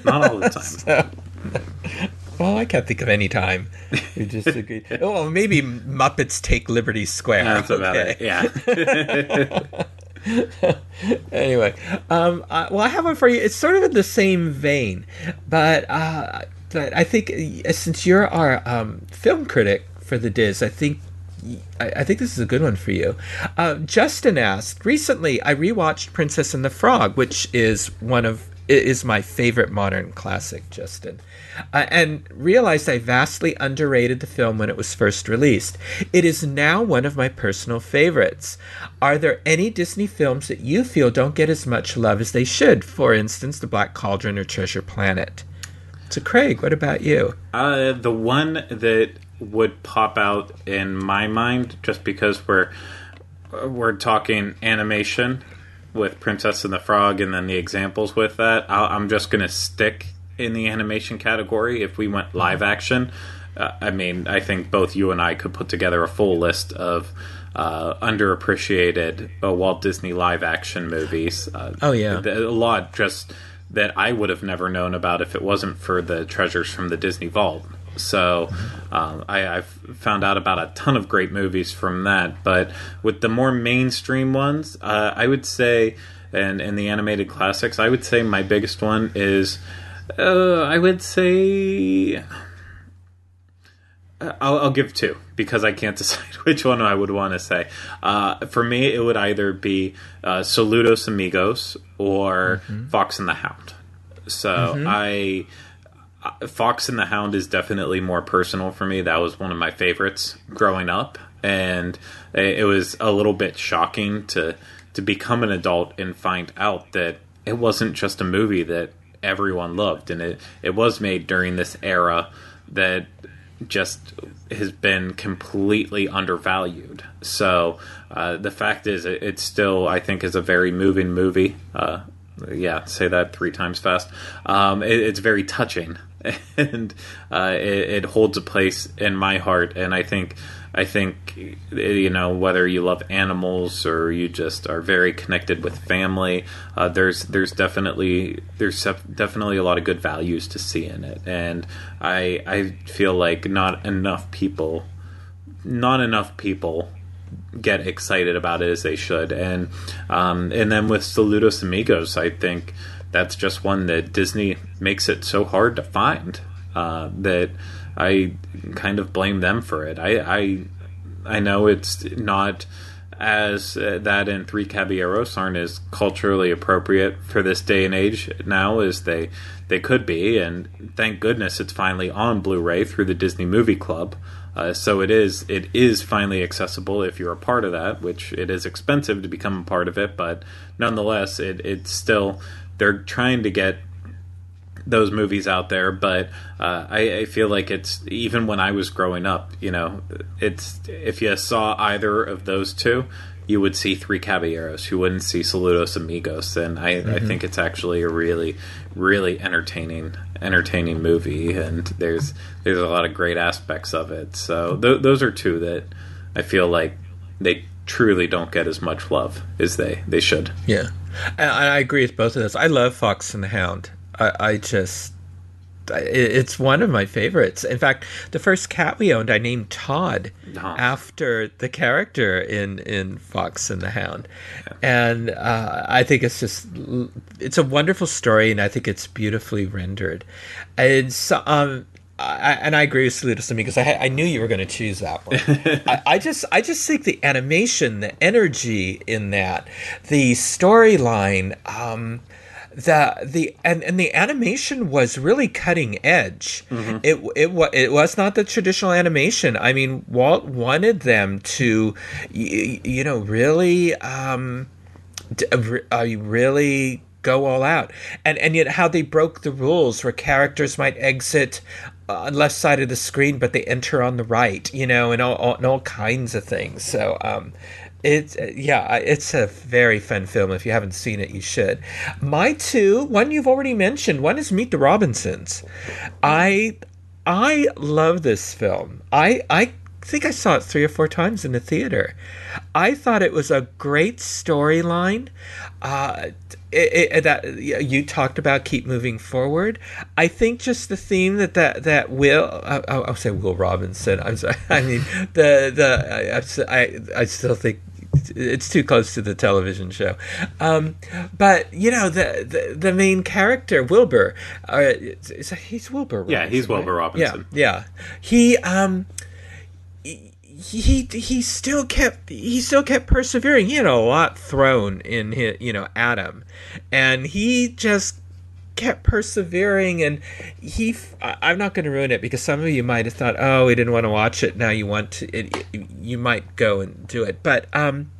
not all the *laughs* time. Well, I can't think of any time we disagree. *laughs* oh, maybe Muppets take Liberty Square. That's about okay. it. Yeah. *laughs* anyway, um, uh, well, I have one for you. It's sort of in the same vein, but uh, but I think uh, since you're our um, film critic for the Dis, I think. I I think this is a good one for you. Uh, Justin asked recently. I rewatched Princess and the Frog, which is one of is my favorite modern classic. Justin, uh, and realized I vastly underrated the film when it was first released. It is now one of my personal favorites. Are there any Disney films that you feel don't get as much love as they should? For instance, The Black Cauldron or Treasure Planet. So, Craig, what about you? Uh, the one that would pop out in my mind, just because we're we're talking animation with Princess and the Frog, and then the examples with that, I'll, I'm just gonna stick in the animation category. If we went live action, uh, I mean, I think both you and I could put together a full list of. Uh, underappreciated uh, Walt Disney live action movies. Uh, Oh, yeah. a lot just that I would have never known about if it wasn't for the treasures from the Disney Vault. So um, I, I've found out about a ton of great movies from that. But with the more mainstream ones, uh, I would say, and in the animated classics, I would say my biggest one is, uh, I would say. I'll, I'll give two because I can't *laughs* decide which one I would want to say. Uh, for me, it would either be uh, Saludos Amigos or Fox and the Hound. So I. uh, Fox and the Hound is definitely more personal for me. That was one of my favorites growing up, and it it was a little bit shocking to to become an adult and find out that it wasn't just a movie that everyone loved, and it it was made during this era that just has been completely undervalued. So uh, the fact is, it, it still I think is a very moving movie. Uh, yeah, say that three times fast. Um, it, it's very touching, *laughs* and uh, it, it holds a place in my heart. And I think, I think, you know, whether you love animals or you just are very connected with family, uh, there's there's definitely there's definitely a lot of good values to see in it. And I I feel like not enough people, not enough people get excited about it as they should. And um, and then with Saludos Amigos, I think that's just one that Disney makes it so hard to find uh, that I kind of blame them for it. I I, I know it's not as uh, that and Three Caballeros aren't as culturally appropriate for this day and age now as they they could be, and thank goodness it's finally on Blu-ray through the Disney Movie Club. Uh, so it is it is finally accessible if you're a part of that, which it is expensive to become a part of it, but nonetheless, it it's still they're trying to get those movies out there, but uh, I, I feel like it's even when I was growing up, you know, it's if you saw either of those two, you would see Three Caballeros. You wouldn't see Saludos Amigos, and I, I think it's actually a really, really entertaining, entertaining movie, and there's there's a lot of great aspects of it. So th- those are two that I feel like they truly don't get as much love as they they should. Yeah, and I agree with both of those. I love Fox and the Hound. I, I just, I- it's one of my favorites. In fact, the first cat we owned, I named Todd Ah. after the character in in Fox and the Hound, and uh, I think it's just, it's a wonderful story, and I think it's beautifully rendered. And so, um, I, and I agree with me because I, I knew you were going to choose that one. *laughs* I, I just I just think the animation, the energy in that, the storyline, um, the the and, and the animation was really cutting edge. It it was it was not the traditional animation. I mean, Walt wanted them to, you, you know, really. Um, d- uh, really go all out and and yet how they broke the rules where characters might exit uh, on left side of the screen but they enter on the right you know and all, all, and all kinds of things so um It's uh, yeah, it's a very fun film. If you haven't seen it, you should. My two, one you've already mentioned. One is Meet the Robinsons. I I love this film. I I think I saw it three or four times in the theater. I thought it was a great storyline. Uh, it, it, that you talked about keep moving forward. I think just the theme that that that Will uh, I'll say Will Robinson. I'm sorry. *laughs* I mean the the I I, I still think it's too close to the television show. Um, but you know the, the, the main character Wilbur, uh, he's Wilbur. Robinson, yeah, he's Wilbur right? Robinson. Yeah, yeah. He um he he still kept he still kept persevering. He had a lot thrown in his, you know Adam, and he just kept persevering. And he I'm not going to ruin it because some of you might have thought, oh, we didn't want to watch it. Now you want to. It, you might go and do it, but um,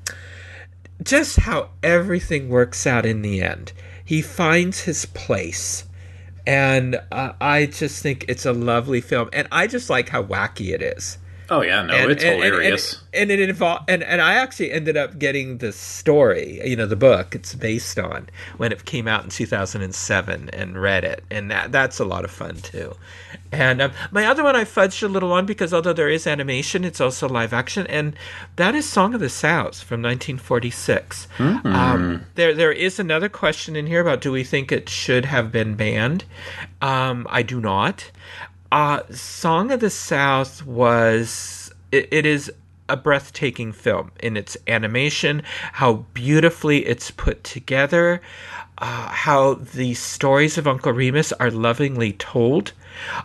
just how everything works out in the end. He finds his place and uh, I just think it's a lovely film, and I just like how wacky it is. Oh yeah, no, and, it's and, hilarious. And, and, it involved, and, and I actually ended up getting the story, you know, the book it's based on when it came out in 2007 and read it, and that that's a lot of fun too. And um, my other one I fudged a little on because although there is animation, it's also live action, and that is Song of the South from 1946. Mm-hmm. Um, there there is another question in here about do we think it should have been banned? Um, I do not. Uh, Song of the South was it, it is a breathtaking film in its animation, how beautifully it's put together, uh, how the stories of Uncle Remus are lovingly told.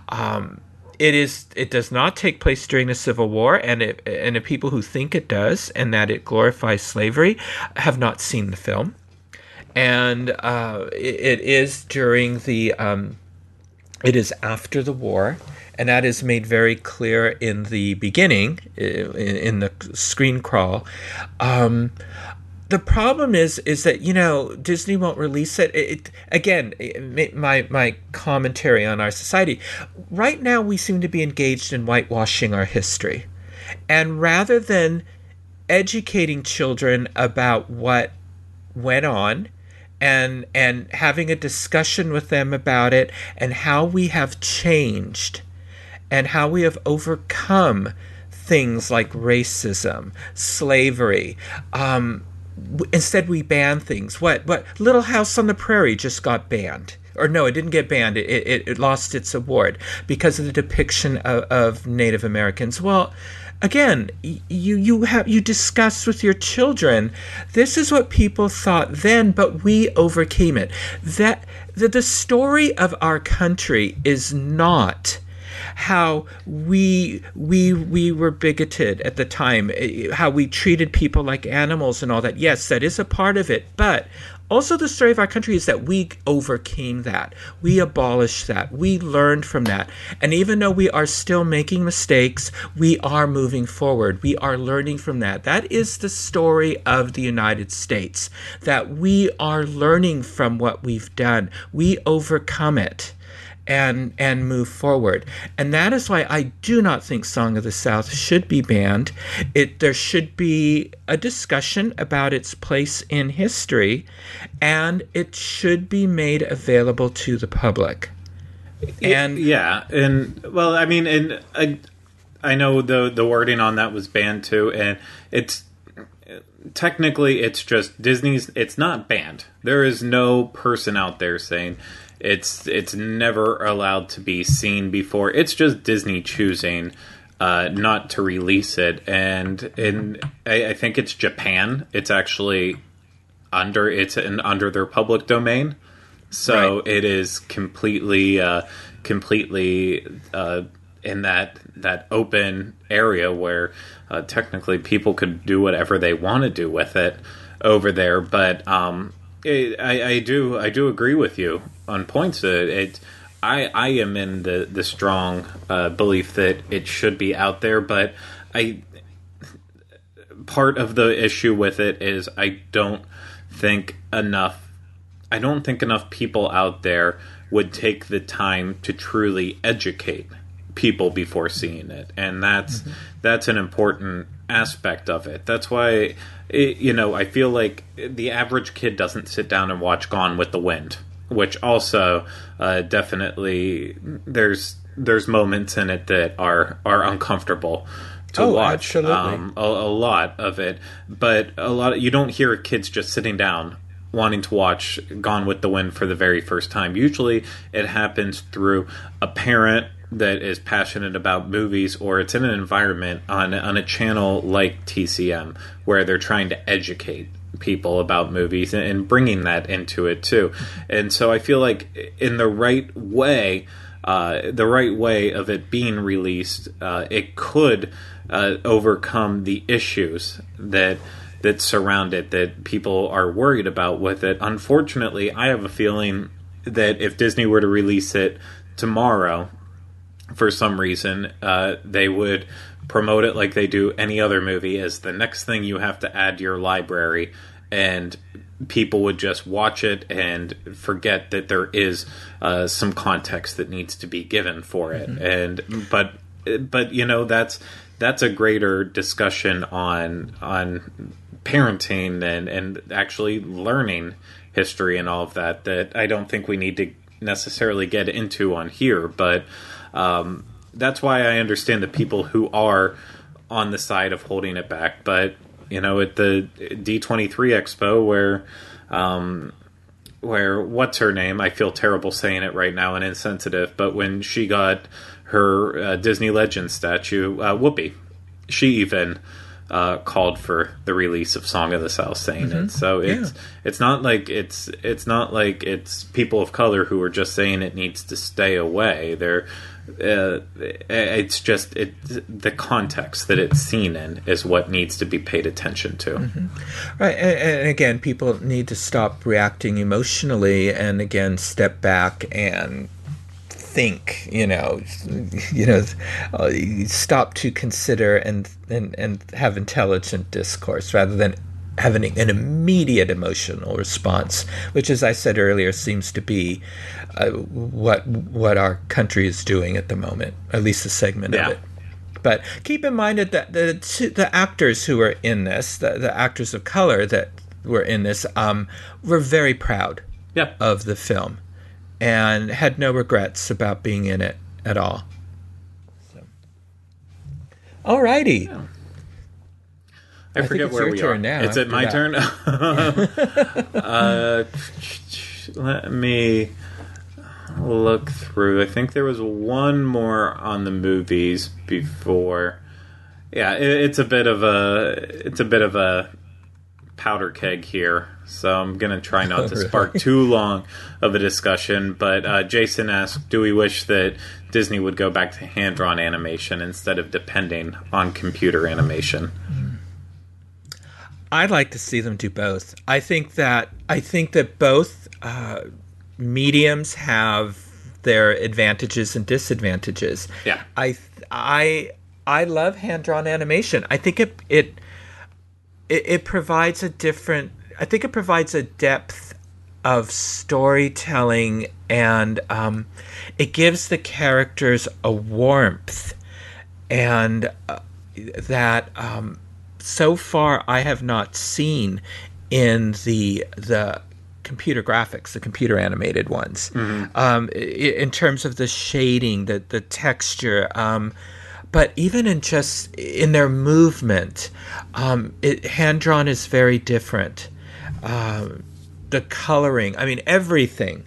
Um, it is it does not take place during the Civil War, and it, and the people who think it does and that it glorifies slavery have not seen the film. And uh, it, it is during the um, it is after the war, and that is made very clear in the beginning, in, the screen crawl. Um, the problem is is that you know Disney won't release it. it, it again, it, my my commentary on our society. Right now, we seem to be engaged in whitewashing our history, and rather than educating children about what went on and and having a discussion with them about it and how we have changed and how we have overcome things like racism, slavery. Um, instead, we ban things. What? What? Little House on the Prairie just got banned. Or no, it didn't get banned. It, it, it lost its award because of the depiction of, of Native Americans. Well, again you you have you discuss with your children this is what people thought then but we overcame it. That the, the story of our country is not how we we we were bigoted at the time eh, how we treated people like animals and all that. Yes that is a part of it but also, the story of our country is that we overcame that. We abolished that. We learned from that. And even though we are still making mistakes, we are moving forward. We are learning from that. That is the story of the United States, that we are learning from what we've done. We overcome it and and move forward. And that is why I do not think Song of the South should be banned. It there should be a discussion about its place in history and it should be made available to the public. And yeah, and well, I mean, and I, I know the the wording on that was banned too, and it's technically it's just Disney's. It's not banned. There is no person out there saying it's it's never allowed to be seen before. It's just Disney choosing uh, not to release it, and in I, I, think it's Japan. It's actually under it's in, under their public domain, so right. it is completely uh, completely uh, in that that open area where uh, technically people could do whatever they want to do with it over there, but um, I, I do I do agree with you on points. That it I I am in the the strong uh, belief that it should be out there, but I part of the issue with it is I don't think enough. I don't think enough people out there would take the time to truly educate people before seeing it, and that's mm-hmm. that's an important aspect of it. That's why, it, you know, I feel like the average kid doesn't sit down and watch Gone with the Wind, which also uh, definitely there's there's moments in it that are are uncomfortable to Oh, watch. absolutely. Um, a, a lot of it, but a lot you don't hear kids just sitting down wanting to watch Gone with the Wind for the very first time. Usually, it happens through a parent that is passionate about movies, or it's in an environment on on a channel like TCM where they're trying to educate people about movies and, and bringing that into it too. And so I feel like in the right way. Uh, the right way of it being released, uh, it could uh, overcome the issues that that surround it that people are worried about with it. Unfortunately, I have a feeling that if Disney were to release it tomorrow, for some reason, uh, they would promote it like they do any other movie as the next thing you have to add to your library, and people would just watch it and forget that there is uh, some context that needs to be given for it. And but but you know that's that's a greater discussion on on parenting and and actually learning history and all of that that I don't think we need to necessarily get into on here but um, that's why I understand the people who are on the side of holding it back but you know at the D23 expo where um, where what's her name? I feel terrible saying it right now and insensitive, but when she got her uh, Disney Legend statue, uh, Whoopi, she even uh, called for the release of Song of the South, saying it. So it's it's not like it's it's not like it's people of color who are just saying it needs to stay away. They're uh, it's just it the context that it's seen in is what needs to be paid attention to. Right, and, and again, people need to stop reacting emotionally, and again, step back and think. You know, *laughs* you know, uh, stop to consider and and and have intelligent discourse rather than having an immediate emotional response, which, as I said earlier, seems to be uh, what what our country is doing at the moment. At least a segment Yeah. of it. But keep in mind that the the, the actors who were in this, the, the actors of color that were in this, um, were very proud Yeah. of the film and had no regrets about being in it at all. So. Alrighty. I think forget it's where your we turn are. now Is it my that. turn? *laughs* uh, let me look through. I think there was one more on the movies before. Yeah, it, it's a bit of a it's a bit of a powder keg here, so I'm gonna try not to *laughs* spark too long of a discussion. But uh, Jason asked, "Do we wish that Disney would go back to hand drawn animation instead of depending on computer animation?" I'd like to see them do both. I think that I think that both uh, mediums have their advantages and disadvantages. Yeah. I I I love hand drawn animation. I think it, it it it provides a different. I think it provides a depth of storytelling and um, it gives the characters a warmth and uh, that um, so far I have not seen in the the computer graphics, the computer animated ones. Um, in terms of the shading, the the texture, um, but even in just in their movement, um, it, hand drawn is very different. Um, the coloring, I mean everything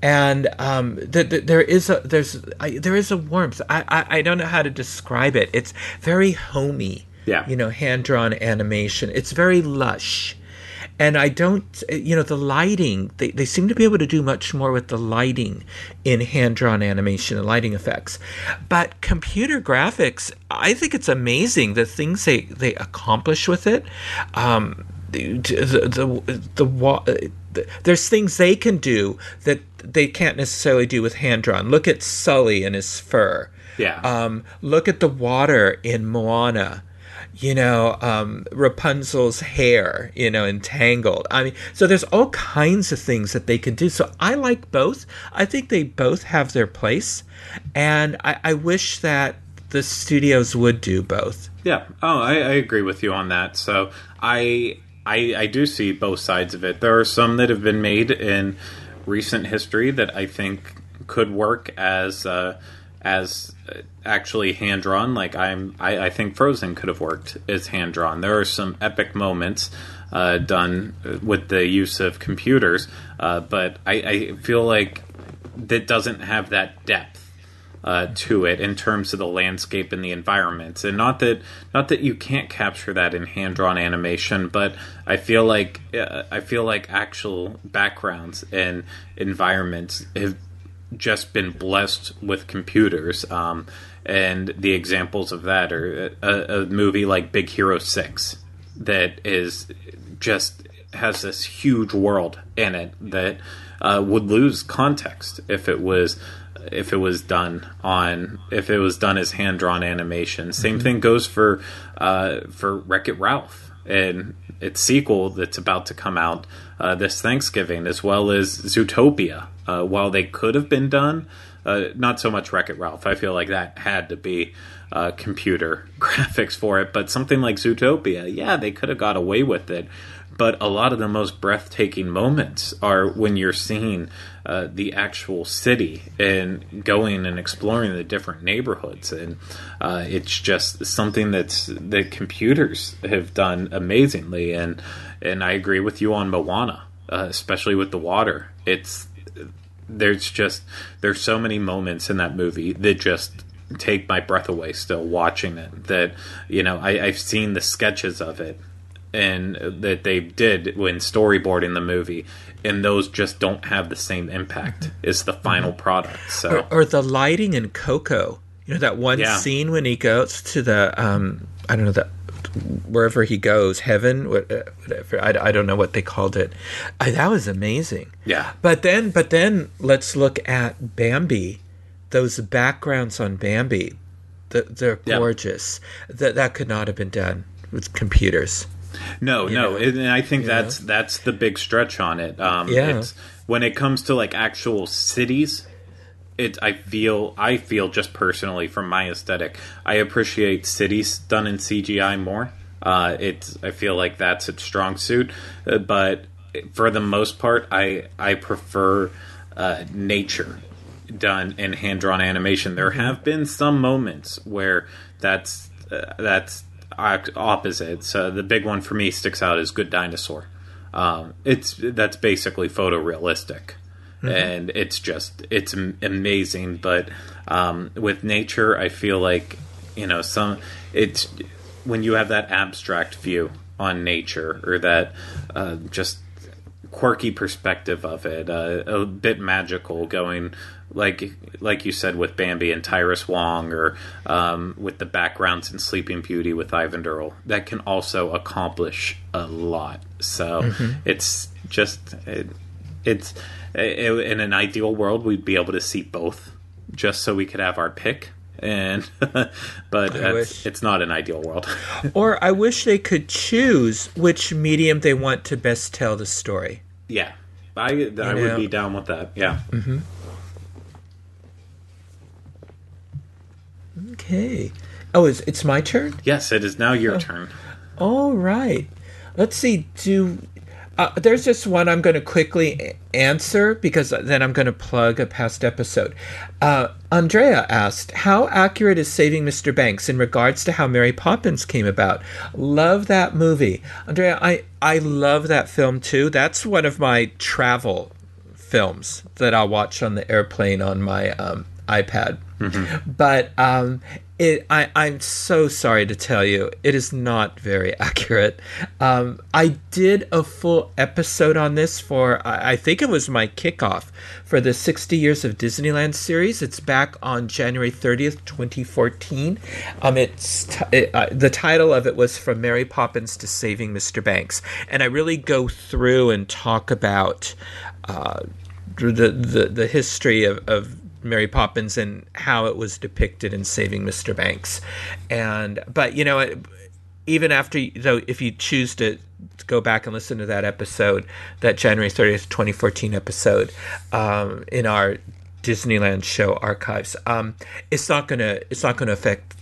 and um, th- th- there is a there's I, there is a warmth. I, I I don't know how to describe it. It's very homey. Yeah. you know, hand drawn animation. It's very lush, and I don't you know the lighting. They they seem to be able to do much more with the lighting in hand drawn animation and lighting effects, but computer graphics. I think it's amazing the things they they accomplish with it. Um, the the the, the, the there's things they can do that they can't necessarily do with hand drawn. Look at Sully and his fur. Yeah. Um, look at the water in Moana. You know, um, Rapunzel's hair. You know, in Tangled. I mean, so there's all kinds of things that they can do. So I like both. I think they both have their place, and I, I wish that the studios would do both. Yeah. Oh, I, I agree with you on that. So I, I I do see both sides of it. There are some that have been made in recent history that I think could work as uh, as actually hand drawn. Like I'm, I, I, think Frozen could have worked as hand drawn. There are some epic moments uh, done with the use of computers, uh, but I, I, feel like that doesn't have that depth. Uh, to it in terms of the landscape and the environments, and not that not that you can't capture that in hand drawn animation, but I feel like uh, I feel like actual backgrounds and environments have just been blessed with computers. Um, and the examples of that are a, a, movie like Big Hero 6 that is just has this huge world in it that uh, would lose context if it was if it was done on if it was done as hand drawn animation. Same mm-hmm. thing goes for uh, for Wreck It Ralph and its sequel that's about to come out uh, this Thanksgiving, as well as Zootopia. Uh, while they could have been done, uh, not so much Wreck It Ralph. I feel like that had to be uh, computer *laughs* graphics for it, but something like Zootopia, yeah, they could have got away with it. But a lot of the most breathtaking moments are when you're seeing uh, the actual city and going and exploring the different neighborhoods, and uh, it's just something that's that computers have done amazingly. And and I agree with you on Moana, uh, especially with the water. It's there's just there's so many moments in that movie that just take my breath away still watching it that you know I, i've seen the sketches of it and that they did when storyboarding the movie and those just don't have the same impact mm-hmm. as the final mm-hmm. product so or, or, the lighting in coco you know that one yeah. scene when he goes to the um i don't know that wherever he goes, heaven, whatever. I, I don't know what they called it. I, that was amazing. Yeah. But then, but then let's look at Bambi. Those backgrounds on Bambi, the, they're gorgeous. Yep. That that could not have been done with computers. No, you no, and I think that's know? that's the big stretch on it. Um, yeah. when it comes to like actual cities, it I feel I feel just personally from my aesthetic, I appreciate cities done in CGI more. Uh, it's I feel like that's its strong suit, uh, but for the most part, I I prefer uh, nature done in hand drawn animation. There have been some moments where that's uh, that's opposite. So the big one for me sticks out is Good Dinosaur. Um, it's that's basically photorealistic mm-hmm. and it's just it's amazing. But um, with nature, I feel like you know some it's when you have that abstract view on nature or that uh, just quirky perspective of it, uh, a bit magical, going like like you said with Bambi and Tyrus Wong, or um, with the backgrounds in Sleeping Beauty with Eyvind Earle, that can also accomplish a lot. So mm-hmm. it's just it, it's in an ideal world, we'd be able to see both, just so we could have our pick. And *laughs* but it's not an ideal world. *laughs* or I wish they could choose which medium they want to best tell the story. Yeah, I I would be down with that. Yeah. Mm-hmm. Okay. Oh, it's it's my turn. Yes, it is now your oh. turn. All right. Let's see. Do uh, there's just one I'm going to quickly answer because then I'm going to plug a past episode. Uh, Andrea asked, How accurate is Saving Mr. Banks in regards to how Mary Poppins came about? Love that movie. Andrea, I, I love that film too. That's one of my travel films that I'll watch on the airplane on my um, iPad. Mm-hmm. But um, it, I, I'm so sorry to tell you, it is not very *laughs* accurate. Um, I did a full episode on this for, I think it was my kickoff for the 60 Years of Disneyland series. It's back on January 30th, 2014. Um, it's t- it, uh, the title of it was From Mary Poppins to Saving Mr. Banks. And I really go through and talk about uh, the, the, the history of, of Mary Poppins and how it was depicted in Saving Mr. Banks. And but you know, even after though, if you choose to go back and listen to that episode, that January thirtieth, twenty fourteen episode, um, in our Disneyland show archives, um, it's not gonna it's not gonna affect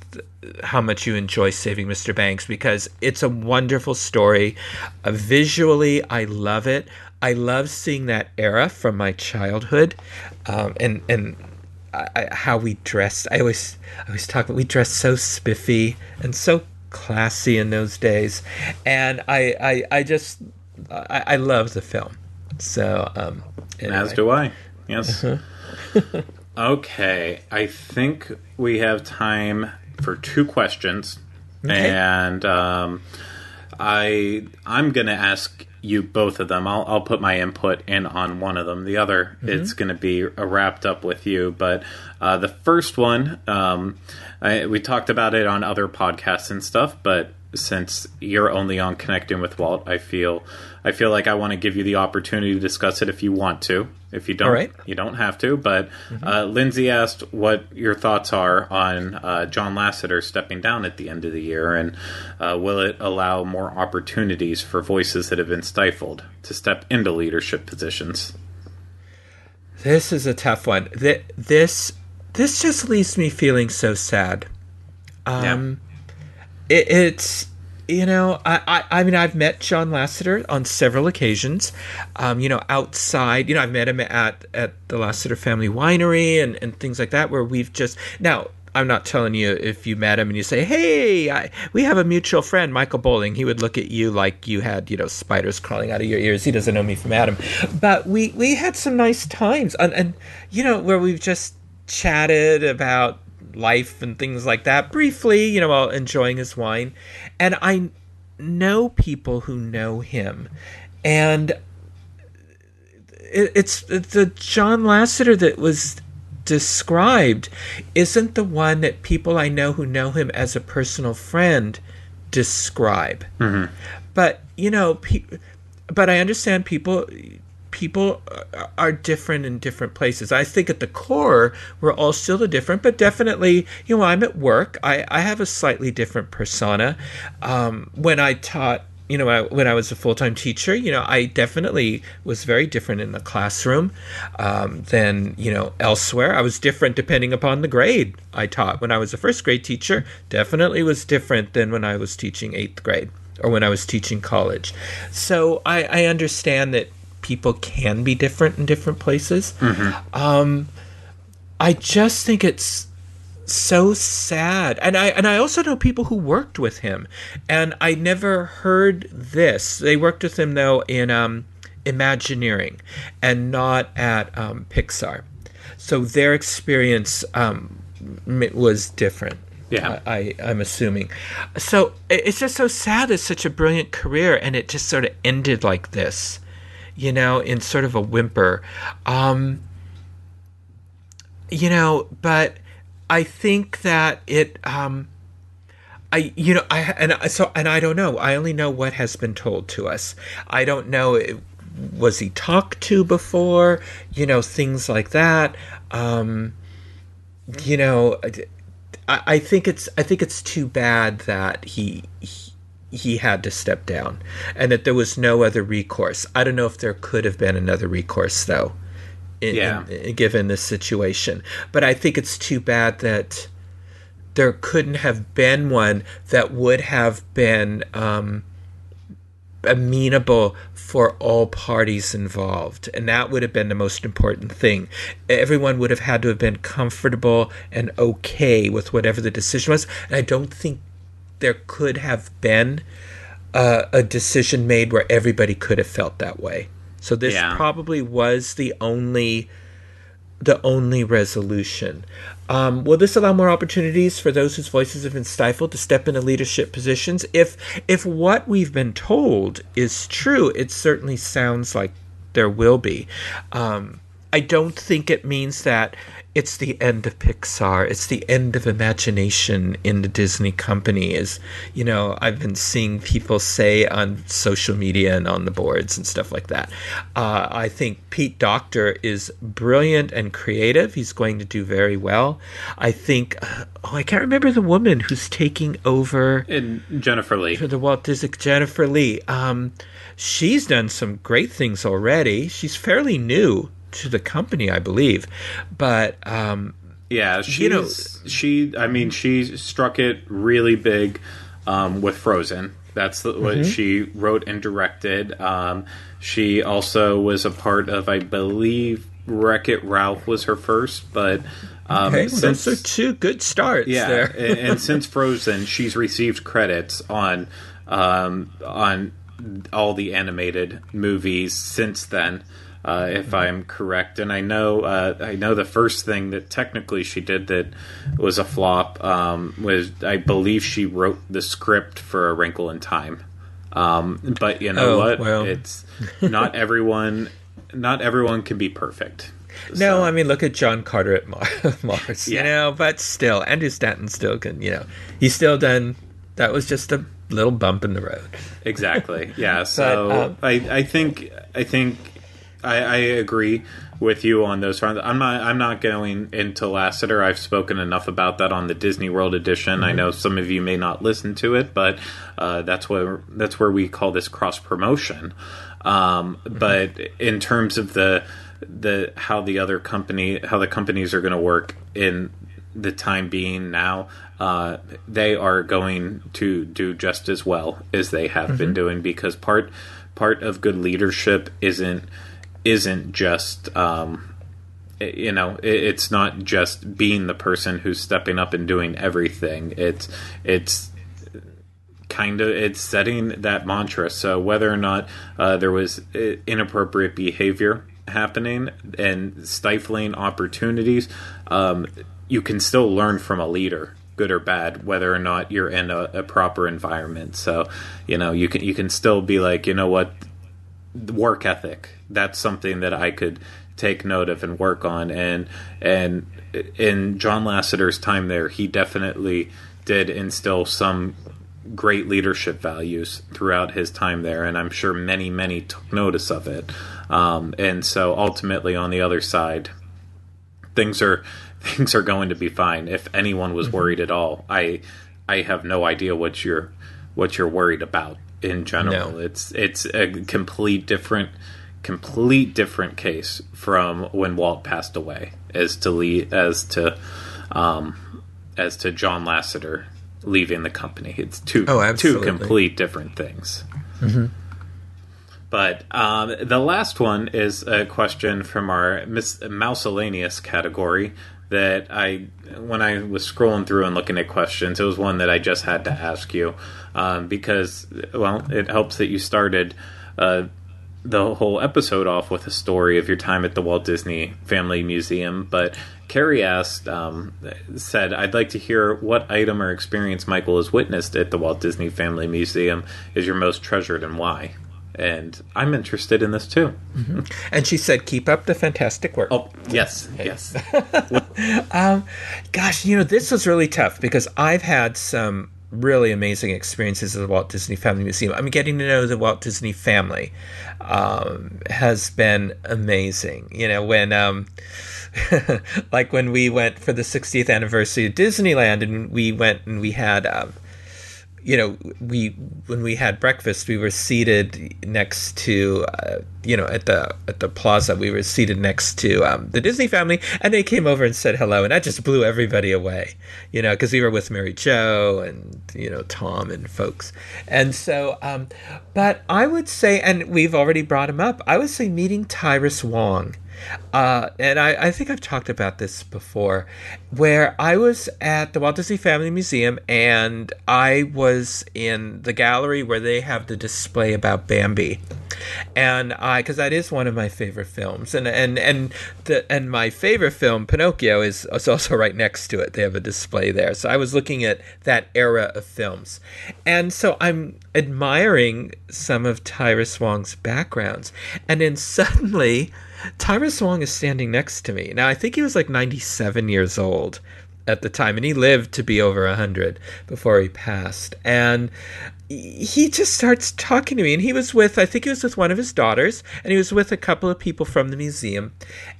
how much you enjoy Saving Mr. Banks because it's a wonderful story. Uh, visually, I love it. I love seeing that era from my childhood, um, and and I, how we dressed. I always I always talk about we dressed so spiffy and so classy in those days, and I I, I just I, I love the film. So um, anyway. as do I. Yes. Uh-huh. *laughs* okay, I think we have time for two questions, okay. and um, I I'm gonna ask you both of them. I'll I'll put my input in on one of them. The other mm-hmm. it's going to be wrapped up with you. But uh, the first one, um, I, we talked about it on other podcasts and stuff. But since you're only on connecting with Walt, I feel I feel like I want to give you the opportunity to discuss it if you want to. If you don't, right. you don't have to. But mm-hmm. uh, Lindsay asked what your thoughts are on uh, John Lasseter stepping down at the end of the year, and uh, will it allow more opportunities for voices that have been stifled to step into leadership positions? This is a tough one. This this just leaves me feeling so sad. Um, yeah. It, it's you know, I, I, I, mean, I've met John Lasseter on several occasions. Um, you know, outside, you know, I've met him at at the Lasseter Family Winery and and things like that, where we've just now. I'm not telling you if you met him and you say, "Hey, I, we have a mutual friend, Michael Bowling." He would look at you like you had, you know, spiders crawling out of your ears. He doesn't know me from Adam, but we we had some nice times, and, and you know, where we've just chatted about life and things like that briefly, you know, while enjoying his wine. And I know people who know him. And it's, the John Lasseter that was described isn't the one that people I know who know him as a personal friend describe. Mm-hmm. But, you know, pe- but I understand people people are different in different places. I think at the core, we're all still different, but definitely, you know, I'm at work. I, I have a slightly different persona. Um, when I taught, you know, I, when I was a full time teacher, you know, I definitely was very different in the classroom um, than, you know, elsewhere. I was different depending upon the grade I taught. When I was a first grade teacher, definitely was different than when I was teaching eighth grade or when I was teaching college. So I, I understand that people can be different in different places. Mm-hmm. Um, I just think it's so sad. And i and i also know people who worked with him. And i never heard this. They worked with him though in um imagineering and not at um, pixar. So their experience um, was different yeah. I, I i'm assuming. So it's just so sad it's such a brilliant career and it just sort of ended like this you know, in sort of a whimper. Um, you know, but I think that it, um, I, you know, I, and I so, and I don't know. I only know what has been told to us. I don't know. Was he talked to before? You know, things like that. Um, you know, I, I think it's, I think it's too bad that he, he he had to step down and that there was no other recourse. I don't know if there could have been another recourse though, in, yeah. In, given this situation. But I think it's too bad that there couldn't have been one that would have been um, amenable for all parties involved. And that would have been the most important thing. Everyone would have had to have been comfortable and okay with whatever the decision was. And I don't think there could have been uh, a decision made where everybody could have felt that way. So this yeah. probably was the only the only resolution. Um, will this allow more opportunities for those whose voices have been stifled to step into leadership positions? If if what we've been told is true, it certainly sounds like there will be. Um, I don't think it means that it's the end of Pixar. It's the end of imagination in the Disney company. Is you know I've been seeing people say on social media and on the boards and stuff like that. Uh, I think Pete Docter is brilliant and creative. He's going to do very well. I think. Uh, oh, I can't remember the woman who's taking over. And Jennifer Lee for the Walt Disney. Jennifer Lee. Um, she's done some great things already. She's fairly new to the company, I believe. But um, Yeah, she's, You know- she. I mean, she struck it really big um, with Frozen. That's the, what Mm-hmm. she wrote and directed. Um, she also was a part of, I believe, Wreck It Ralph was her first, but um, Okay, well, since- those are two good starts yeah, there. and, and since Frozen, she's received credits on um, on all the animated movies since then. Uh, if I'm correct, and I know uh, I know the first thing that technically she did that was a flop um, was I believe she wrote the script for A Wrinkle in Time. Um, but you know Oh, what? well. It's not everyone. Not everyone can be perfect. No, So- I mean, look at John Carter at Mar- *laughs* Mars, you know, but still, Andrew Stanton still can, you know, he's still done, that was just a little bump in the road. Exactly. Yeah. *laughs* So um, I, I think I think I, I agree with you on those fronts. I'm not I'm not going into Lasseter. I've spoken enough about that on the Disney World edition. I know some of you may not listen to it, but uh, that's where that's where we call this cross promotion. Um, But in terms of the the how the other company how the companies are going to work in the time being now, uh, they are going to do just as well as they have been doing because part part of good leadership isn't isn't just um, you know it's not just being the person who's stepping up and doing everything. It's it's kind of it's setting that mantra. So whether or not uh, there was uh, inappropriate behavior happening and stifling opportunities, um, you can still learn from a leader, good or bad, whether or not you're in a, a proper environment. So you know you can you can still be like, you know what, work ethic. That's something that I could take note of and work on. And and in John Lasseter's time there, he definitely did instill some great leadership values throughout his time there, and I'm sure many many took notice of it. Um, and so ultimately, on the other side, things are *laughs* things are going to be fine. If anyone was worried at all, I I have no idea what you're what you're worried about in general. No. It's it's a complete different complete different case from when Walt passed away as to Lee as to um as to John Lasseter leaving the company. It's two Oh, two complete different things. But um, the last one is a question from our mis- miscellaneous category that I, when I was scrolling through and looking at questions, it was one that I just had to ask you um, because, well, it helps that you started uh, the whole episode off with a story of your time at the Walt Disney Family Museum. But Carrie asked, um, said, I'd like to hear what item or experience Michael has witnessed at the Walt Disney Family Museum is your most treasured and why. And I'm interested in this too. And she said, keep up the fantastic work. Oh, yes, yes. *laughs* Gosh, you know, this was really tough because I've had some really amazing experiences at the Walt Disney Family Museum. I mean, getting to know the Walt Disney family um, has been amazing. You know, when, um, *laughs* like when we went for the 60th anniversary of Disneyland and we went and we had, um, you know, we when we had breakfast, we were seated next to, uh, you know, at the at the plaza. We were seated next to um, the Disney family, and they came over and said hello, and that just blew everybody away, you know, because we were with Mary Jo and you know Tom and folks, and so. Um, but I would say, and we've already brought him up. I would say meeting Tyrus Wong. Uh, and I, I think I've talked about this before, where I was at the Walt Disney Family Museum and I was in the gallery where they have the display about Bambi. And I, because that is one of my favorite films, and and and the and my favorite film Pinocchio is, is also *laughs* right next to it. They have a display there, so I was looking at that era of films, and so I'm admiring some of Tyrus Wong's backgrounds, and then suddenly Tyrus Wong is standing next to me. Now, I think he was like 97 years old at the time, and he lived to be over 100 before he passed. And he just starts talking to me, and he was with, I think he was with one of his daughters, and he was with a couple of people from the museum.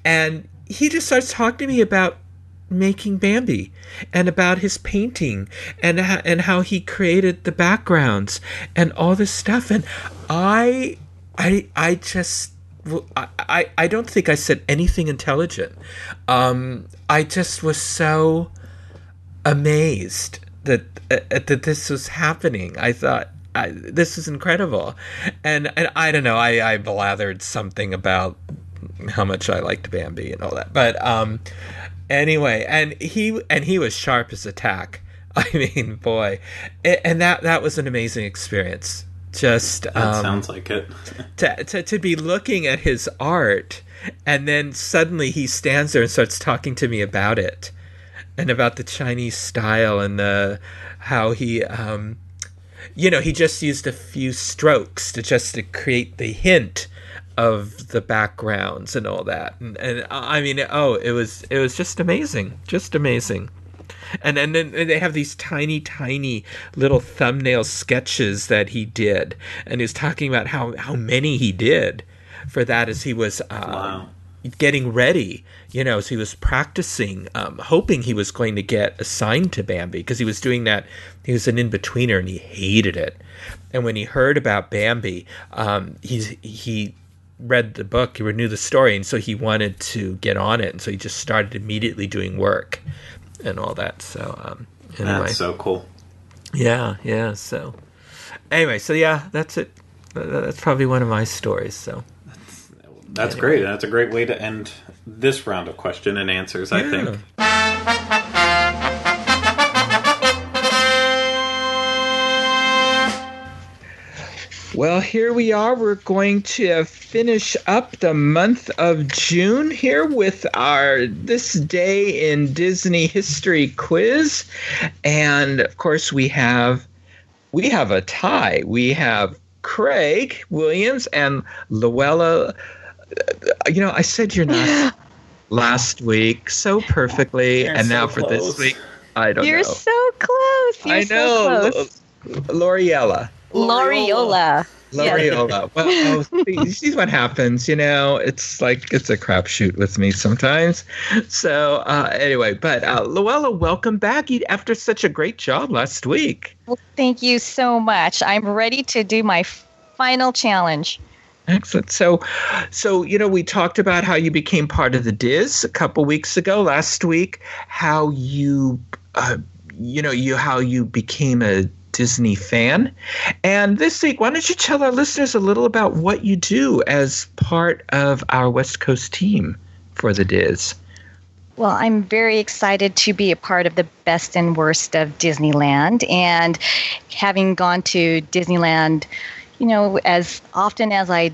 And he just starts talking to me about making Bambi and about his painting and ho- and how he created the backgrounds and all this stuff and I I I just well, I, I don't think I said anything intelligent. Um, I just was so amazed that uh, that this was happening. I thought I, this is incredible, and and I don't know. I I blathered something about how much I liked Bambi and all that, but um, anyway, and he and he was sharp as a tack. *laughs* I mean, boy, and that that was an amazing experience just that um, sounds like it. to, to to be looking at his art and then suddenly he stands there and starts talking to me about it and about the chinese style and the how he um you know he just used a few strokes to just to create the hint of the backgrounds and all that. And, and i mean oh it was it was just amazing just amazing and and then they have these tiny tiny little thumbnail sketches that he did. And he's talking about how how many he did for that as he was uh, wow. getting ready you know as he was practicing um, hoping he was going to get assigned to bambi because he was doing that he was an in-betweener and he hated it. And when he heard about bambi um, he's he read the book, he knew the story, and so he wanted to get on it, and so he just started immediately doing work and all that. So um, anyway, that's so cool. Yeah, yeah. So anyway, so yeah, that's it. That's probably one of my stories. So that's, that's anyway. great. That's a great way to end this round of question and answers. Yeah. I think. Well, here we are. We're going to finish up the month of June here with our This Day in Disney History quiz. And of course, we have we have a tie. We have Craig Williams and Luella. Uh, you know, I said your name *gasps* last week so perfectly, You're and so now for this week, I don't You're know. You're so close. You're I know. So Loriella. Loriola. Loriola. Well, oh, see, what happens. You know, it's like it's a crapshoot with me sometimes. So uh, anyway, but uh, Luella, welcome back after such a great job last week. Well, thank you so much. I'm ready to do my final challenge. Excellent. So, so you know, we talked about how you became part of the Dis a couple weeks ago. Last week, how you, uh, you know, you how you became a Disney fan. And this week, why don't you tell our listeners a little about what you do as part of our West Coast team for the Dis? Well, I'm very excited to be a part of the best and worst of Disneyland. And having gone to Disneyland, you know, as often as I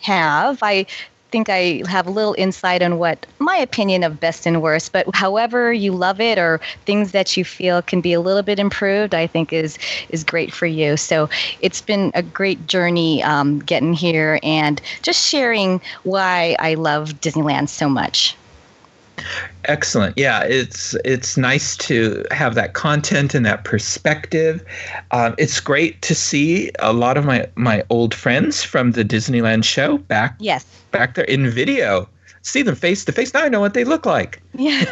have, I think I have a little insight on what my opinion of best and worst, but however you love it or things that you feel can be a little bit improved, I think is is great for you. So it's been a great journey um, getting here and just sharing why I love Disneyland so much. Excellent. Yeah, it's it's nice to have that content and that perspective. Um, it's great to see a lot of my my old friends from the Disneyland show back. Yes. Back there in video see them face to face. Now I know what they look like. Yeah.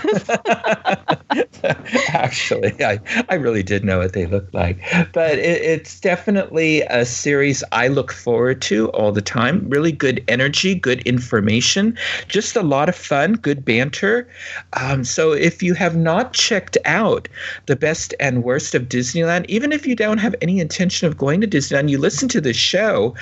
*laughs* Actually, I, I really did know what they looked like. But it, it's definitely a series I look forward to all the time. Really good energy, good information, just a lot of fun, good banter. Um, so if you have not checked out the best and worst of Disneyland, even if you don't have any intention of going to Disneyland, you listen to the show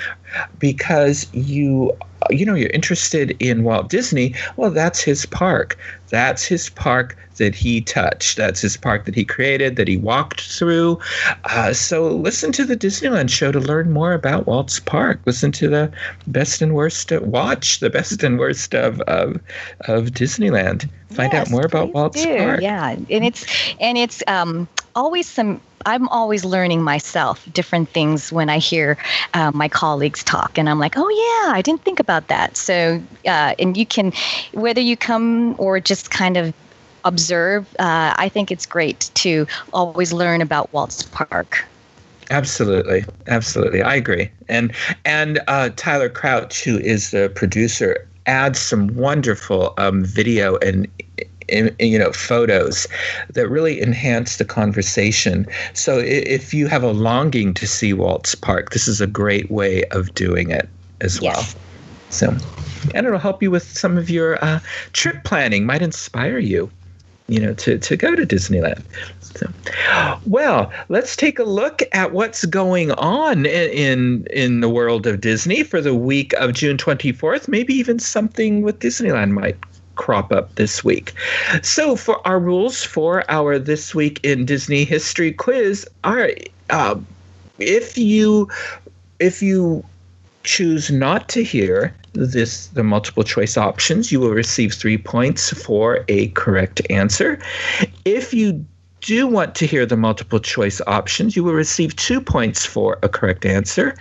because you you know you're interested in Walt Disney, well that's his park. That's his park that he touched. That's his park that he created, that he walked through. Uh, so listen to the Disneyland show to learn more about Walt's park. Listen to the best and worst. watch the best and worst of of, of Disneyland. Find yes, out more about Walt's do. park. Yeah, and it's and it's um, always some I'm always learning myself different things when I hear uh, my colleagues talk, and I'm like, oh yeah, I didn't think about that. So, uh, and you can, whether you come or just kind of observe, uh, I think it's great to always learn about Walt's Park. Absolutely, absolutely, I agree. And and uh, Tyler Crouch, who is the producer, adds some wonderful um, video and you know photos that really enhance the conversation so if you have a longing to see walt's park this is a great way of doing it as well yes. So, and it'll help you with some of your uh, trip planning. Might inspire you, you know, to to go to Disneyland. So, well, let's take a look at what's going on in in the world of Disney for the week of June 24th. Maybe even something with Disneyland might crop up this week. So, for our rules for our this week in Disney history quiz, are uh, if you if you choose not to hear this the multiple choice options, you will receive three points for a correct answer. If you do want to hear the multiple choice options, you will receive two points for a correct answer.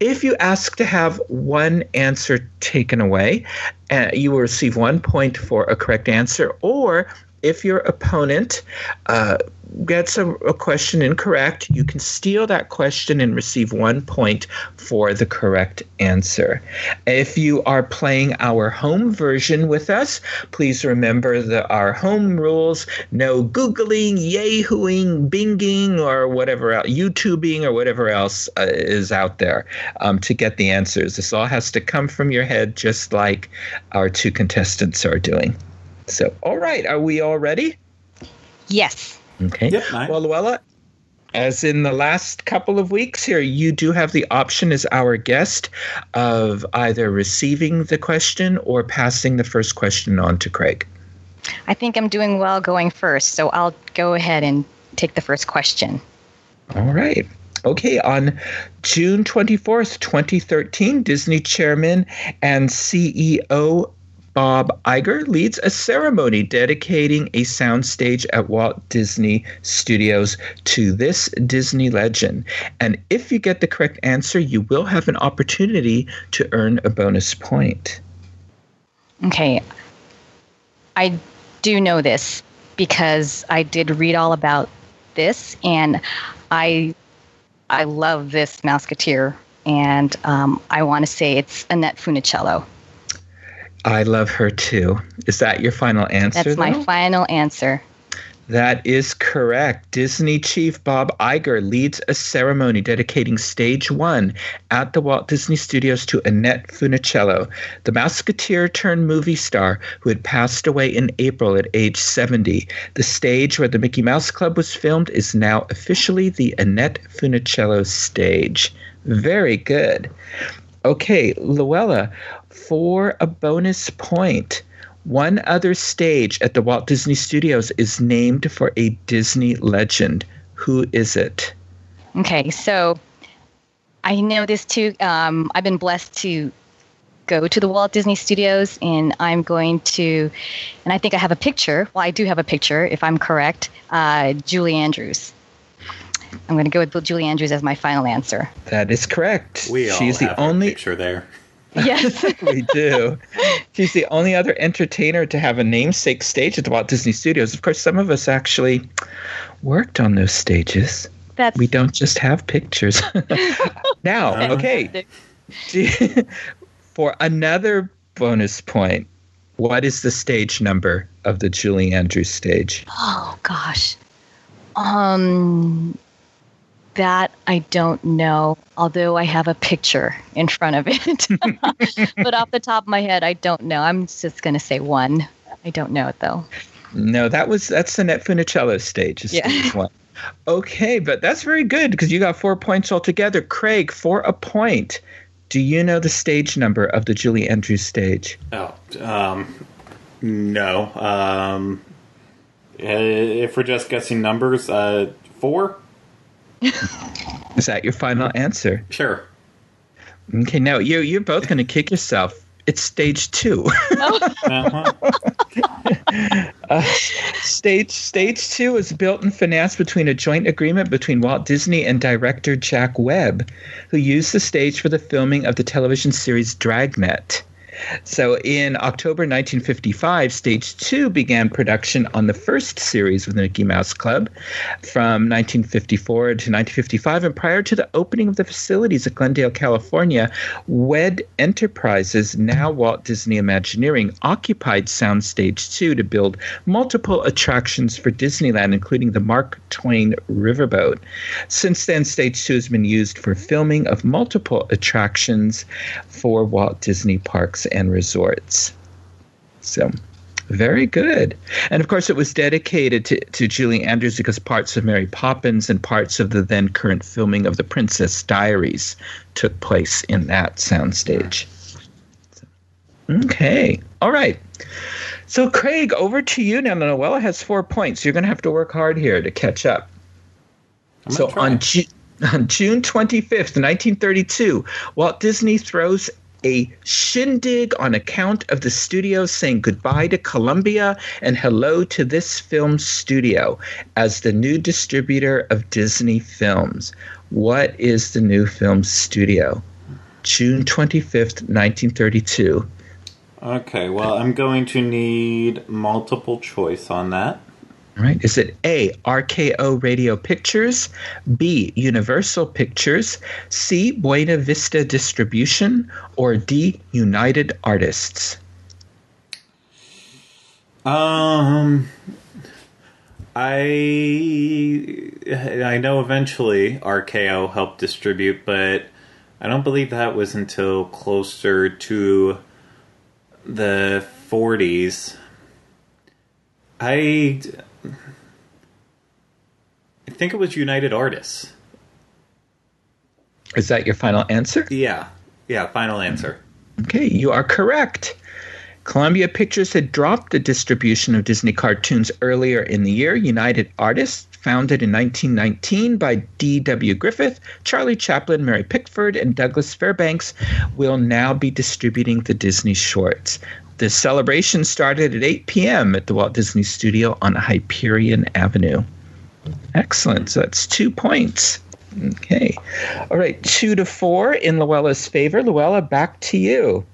If you ask to have one answer taken away, uh, you will receive one point for a correct answer. Or if your opponent uh, gets a, a, question incorrect, you can steal that question and receive one point for the correct answer. If you are playing our home version with us, please remember that our home rules no Googling, Yahooing, Binging, or whatever else, YouTubing, or whatever else uh, is out there um, to get the answers. This all has to come from your head, just like our two contestants are doing. So, all right, are we all ready? Yes. Okay. Yep, nice. Well, Luella, as in the last couple of weeks here, you do have the option as our guest of either receiving the question or passing the first question on to Craig. I think I'm doing well going first, so I'll go ahead and take the first question. All right. Okay, on June 24th, 2013, Disney chairman and CEO Bob Iger leads a ceremony dedicating a soundstage at Walt Disney Studios to this Disney legend. And if you get the correct answer, you will have an opportunity to earn a bonus point. Okay. I do know this because I did read all about this and I I love this Mouseketeer and um, I want to say it's Annette Funicello. I love her too. Is that your final answer? That's my though? final answer. That is correct. Disney chief Bob Iger leads a ceremony dedicating stage one at the Walt Disney Studios to Annette Funicello, the Mouseketeer turned movie star who had passed away in April at age 70. The stage where the Mickey Mouse Club was filmed is now officially the Annette Funicello stage. Very good. Okay, Luella, for a bonus point, one other stage at the Walt Disney Studios is named for a Disney legend. Who is it? Okay, so I know this too. Um, I've been blessed to go to the Walt Disney Studios, and I'm going to, and I think I have a picture. Well, I do have a picture, if I'm correct. Uh, Julie Andrews. I'm going to go with Julie Andrews as my final answer. That is correct. We all She's have the only picture there. Yes. *laughs* we do. She's the only other entertainer to have a namesake stage at the Walt Disney Studios. Of course, some of us actually worked on those stages. That's We don't just have pictures. *laughs* now, okay. *laughs* For another bonus point, what is the stage number of the Julie Andrews stage? Oh gosh. Um that I don't know, although I have a picture in front of it. *laughs* but off the top of my head, I don't know. I'm just going to say one. I don't know it though. No, that was that's the Net Funicello stage, is Yeah. stage one. Okay, but that's very good because you got four points altogether. Craig, for a point, do you know the stage number of the Julie Andrews stage? Oh, um, no. Um, eh, if we're just guessing numbers, uh, four? Is that your final answer? Sure. Okay, no, you you're both going to kick yourself. It's stage two. *laughs* Uh-huh. Uh, stage stage two is built and financed between a joint agreement between Walt Disney and director Jack Webb, who used the stage for the filming of the television series Dragnet. So in October 1955, Stage 2 began production on the first series of the Mickey Mouse Club from 1954 to 1955. And prior to the opening of the facilities at Glendale, California, WED Enterprises, now Walt Disney Imagineering, occupied Soundstage 2 to build multiple attractions for Disneyland, including the Mark Twain Riverboat. Since then, Stage 2 has been used for filming of multiple attractions for Walt Disney parks and resorts. So, very good. And of course, it was dedicated to, to Julie Andrews because parts of Mary Poppins and parts of the then current filming of The Princess Diaries took place in that soundstage. Okay. All right. So, Craig, over to you now. Noella has four points. You're going to have to work hard here to catch up. So, on, Ju- *laughs* on June 25th, 1932, Walt Disney throws a shindig on account of the studio saying goodbye to Columbia and hello to this film studio as the new distributor of Disney films. What is the new film studio? June 25th, 1932. Okay, well, I'm going to need multiple choice on that. Right? Is it A, RKO Radio Pictures, B, Universal Pictures, C, Buena Vista Distribution, or D, United Artists? Um, I I know eventually RKO helped distribute, but I don't believe that was until closer to the 40s. I I think it was United Artists. Is that your final answer? Yeah. Yeah, final answer. Okay, you are correct. Columbia Pictures had dropped the distribution of Disney cartoons earlier in the year. United Artists, founded in 1919 by D.W. Griffith, Charlie Chaplin, Mary Pickford, and Douglas Fairbanks, will now be distributing the Disney shorts. The celebration started at 8 p.m. at the Walt Disney Studio on Hyperion Avenue. Excellent. So that's two points. Okay. All right. Two to four in Luella's favor. Luella, back to you.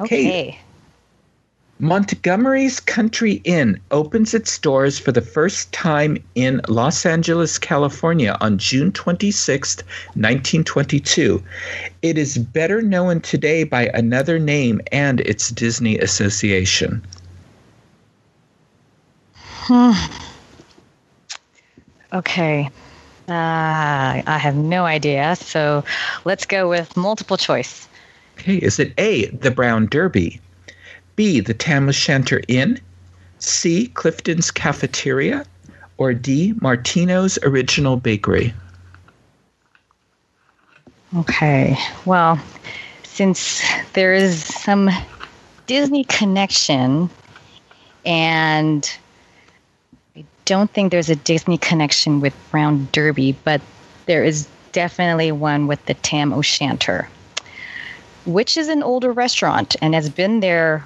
Okay. Montgomery's Country Inn opens its doors for the first time in Los Angeles, California on June 26, 1922. It is better known today by another name and its Disney association. Hmm. Okay. Uh, I have no idea. So let's go with multiple choice. Okay, is it A, the Brown Derby, B, the Tam O'Shanter Inn, C, Clifton's Cafeteria, or D, Martino's Original Bakery? Okay. Well, since there is some Disney connection and I don't think there's a Disney connection with Brown Derby, but there is definitely one with the Tam O'Shanter, which is an older restaurant and has been there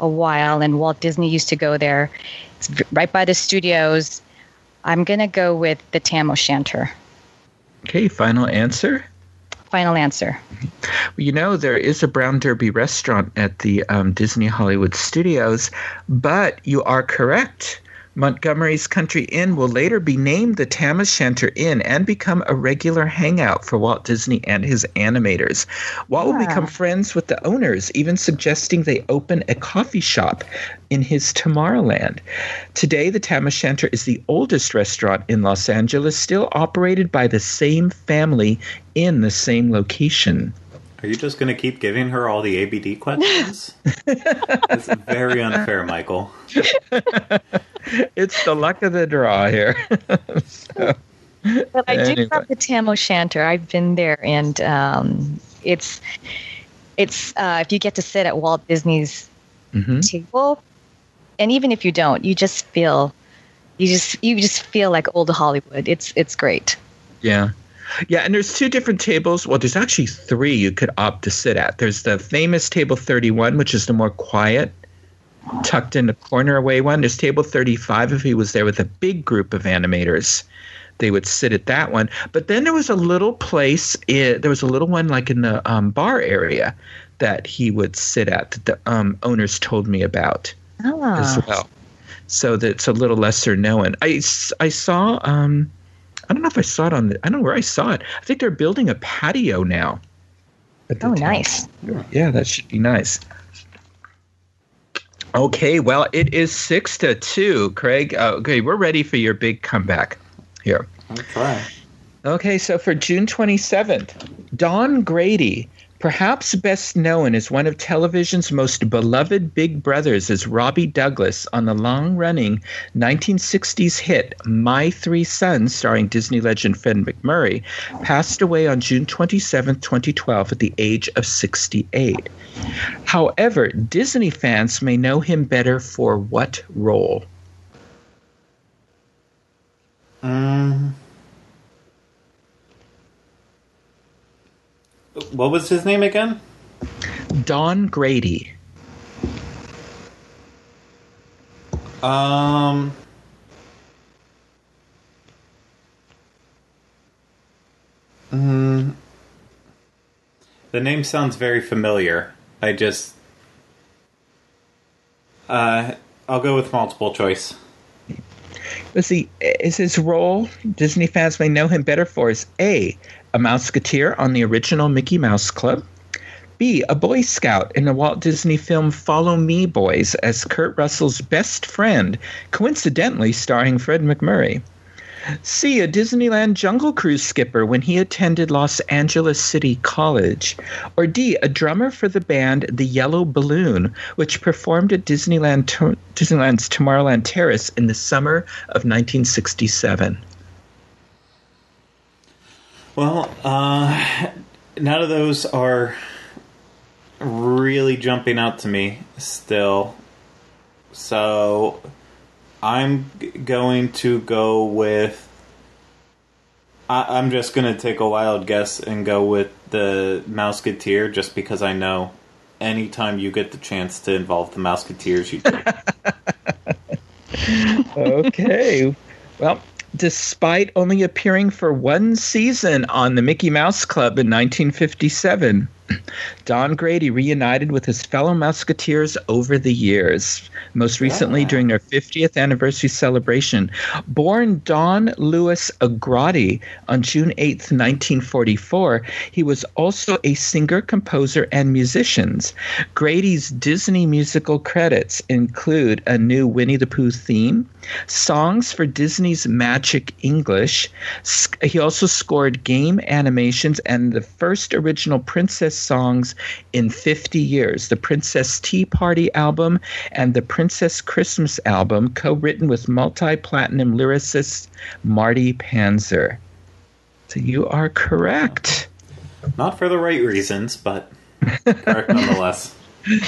a while. And Walt Disney used to go there. It's right by the studios. I'm going to go with the Tam O'Shanter. Okay, final answer? Final answer. You know, there is a Brown Derby restaurant at the um, Disney Hollywood Studios, but you are correct. Montgomery's Country Inn will later be named the Tam O'Shanter Inn and become a regular hangout for Walt Disney and his animators. Walt will become friends with the owners, even suggesting they open a coffee shop in his Tomorrowland. Today, the Tam O'Shanter is the oldest restaurant in Los Angeles, still operated by the same family in the same location. Are you just going to keep giving her all the ABD questions? *laughs* It's very unfair, Michael. *laughs* *laughs* It's the luck of the draw here. *laughs* But I do Anyway. love the Tam O'Shanter. I've been there, and um, it's it's uh, if you get to sit at Walt Disney's hmm table, and even if you don't, you just feel you just you just feel like old Hollywood. It's it's great. Yeah. Yeah, and there's two different tables. Well, there's actually three you could opt to sit at. There's the famous table 31, which is the more quiet, tucked in the corner away one. There's table 35 if he was there with a big group of animators. They would sit at that one. But then there was a little place, i there was a little one like in the um, bar area that he would sit at that the um, owners told me about Ah. as well. So that's a little lesser known. I, I saw, um, I don't know if I saw it on the, I don't know where I saw it. I think they're building a patio now. Oh, town. nice. Yeah, that should be nice. Okay, well, it is six to two, Craig. Uh, okay, we're ready for your big comeback here. Okay. Okay, so for June 27th, Don Grady, perhaps best known as one of television's most beloved big brothers as Robbie Douglas on the long running 1960s hit My Three Sons, starring Disney legend Fred MacMurray, passed away on June 27, 2012, at the age of 68. However, Disney fans may know him better for what role? Um, what was his name again? Don Grady. Um. Mm, the name sounds very familiar. I just. Uh, I'll go with multiple choice. Let's see, is his role Disney fans may know him better for is A, a Mouseketeer on the original Mickey Mouse Club, B, a Boy Scout in the Walt Disney film Follow Me Boys as Kurt Russell's best friend, coincidentally starring Fred MacMurray. C, a Disneyland Jungle Cruise skipper when he attended Los Angeles City College. Or D, a drummer for the band The Yellow Balloon, which performed at Disneyland Disneyland's Tomorrowland Terrace in the summer of 1967. Well, uh, none of those are really jumping out to me still. So I'm g- going to go with. I- I'm just going to take a wild guess and go with the Mouseketeer just because I know anytime you get the chance to involve the Mouseketeers, you do. *laughs* okay. Well, despite only appearing for one season on the Mickey Mouse Club in 1957, Don Grady reunited with his fellow Mouseketeers over the years, most recently during their 50th anniversary celebration. Born Don Louis Agrati on June 8, 1944, he was also a singer, composer, and musician. Grady's Disney musical credits include a new Winnie the Pooh theme, songs for Disney's Magic English. He also scored game animations and the first original princess songs in 50 years the Princess Tea Party album and the Princess Christmas album, co written with multi platinum lyricist Marty Panzer. So you are correct. Not for the right reasons, but correct nonetheless. *laughs*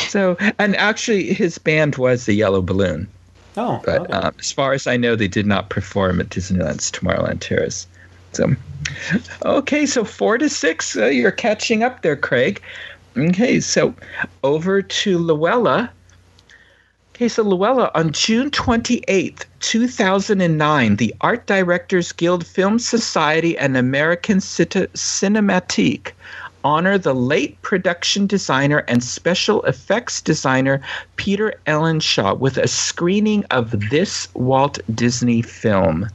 So, and actually, his band was the Yellow Balloon. Oh, But okay. um, as far as I know, they did not perform at Disneyland's Tomorrowland Terrace. So, okay, so four to six, uh, you're catching up there, Craig. Okay, so over to Luella. Okay, so Luella, on June 28th, 2009, the Art Directors Guild Film Society and American Cita- Cinematheque honor the late production designer and special effects designer Peter Ellenshaw with a screening of this Walt Disney film.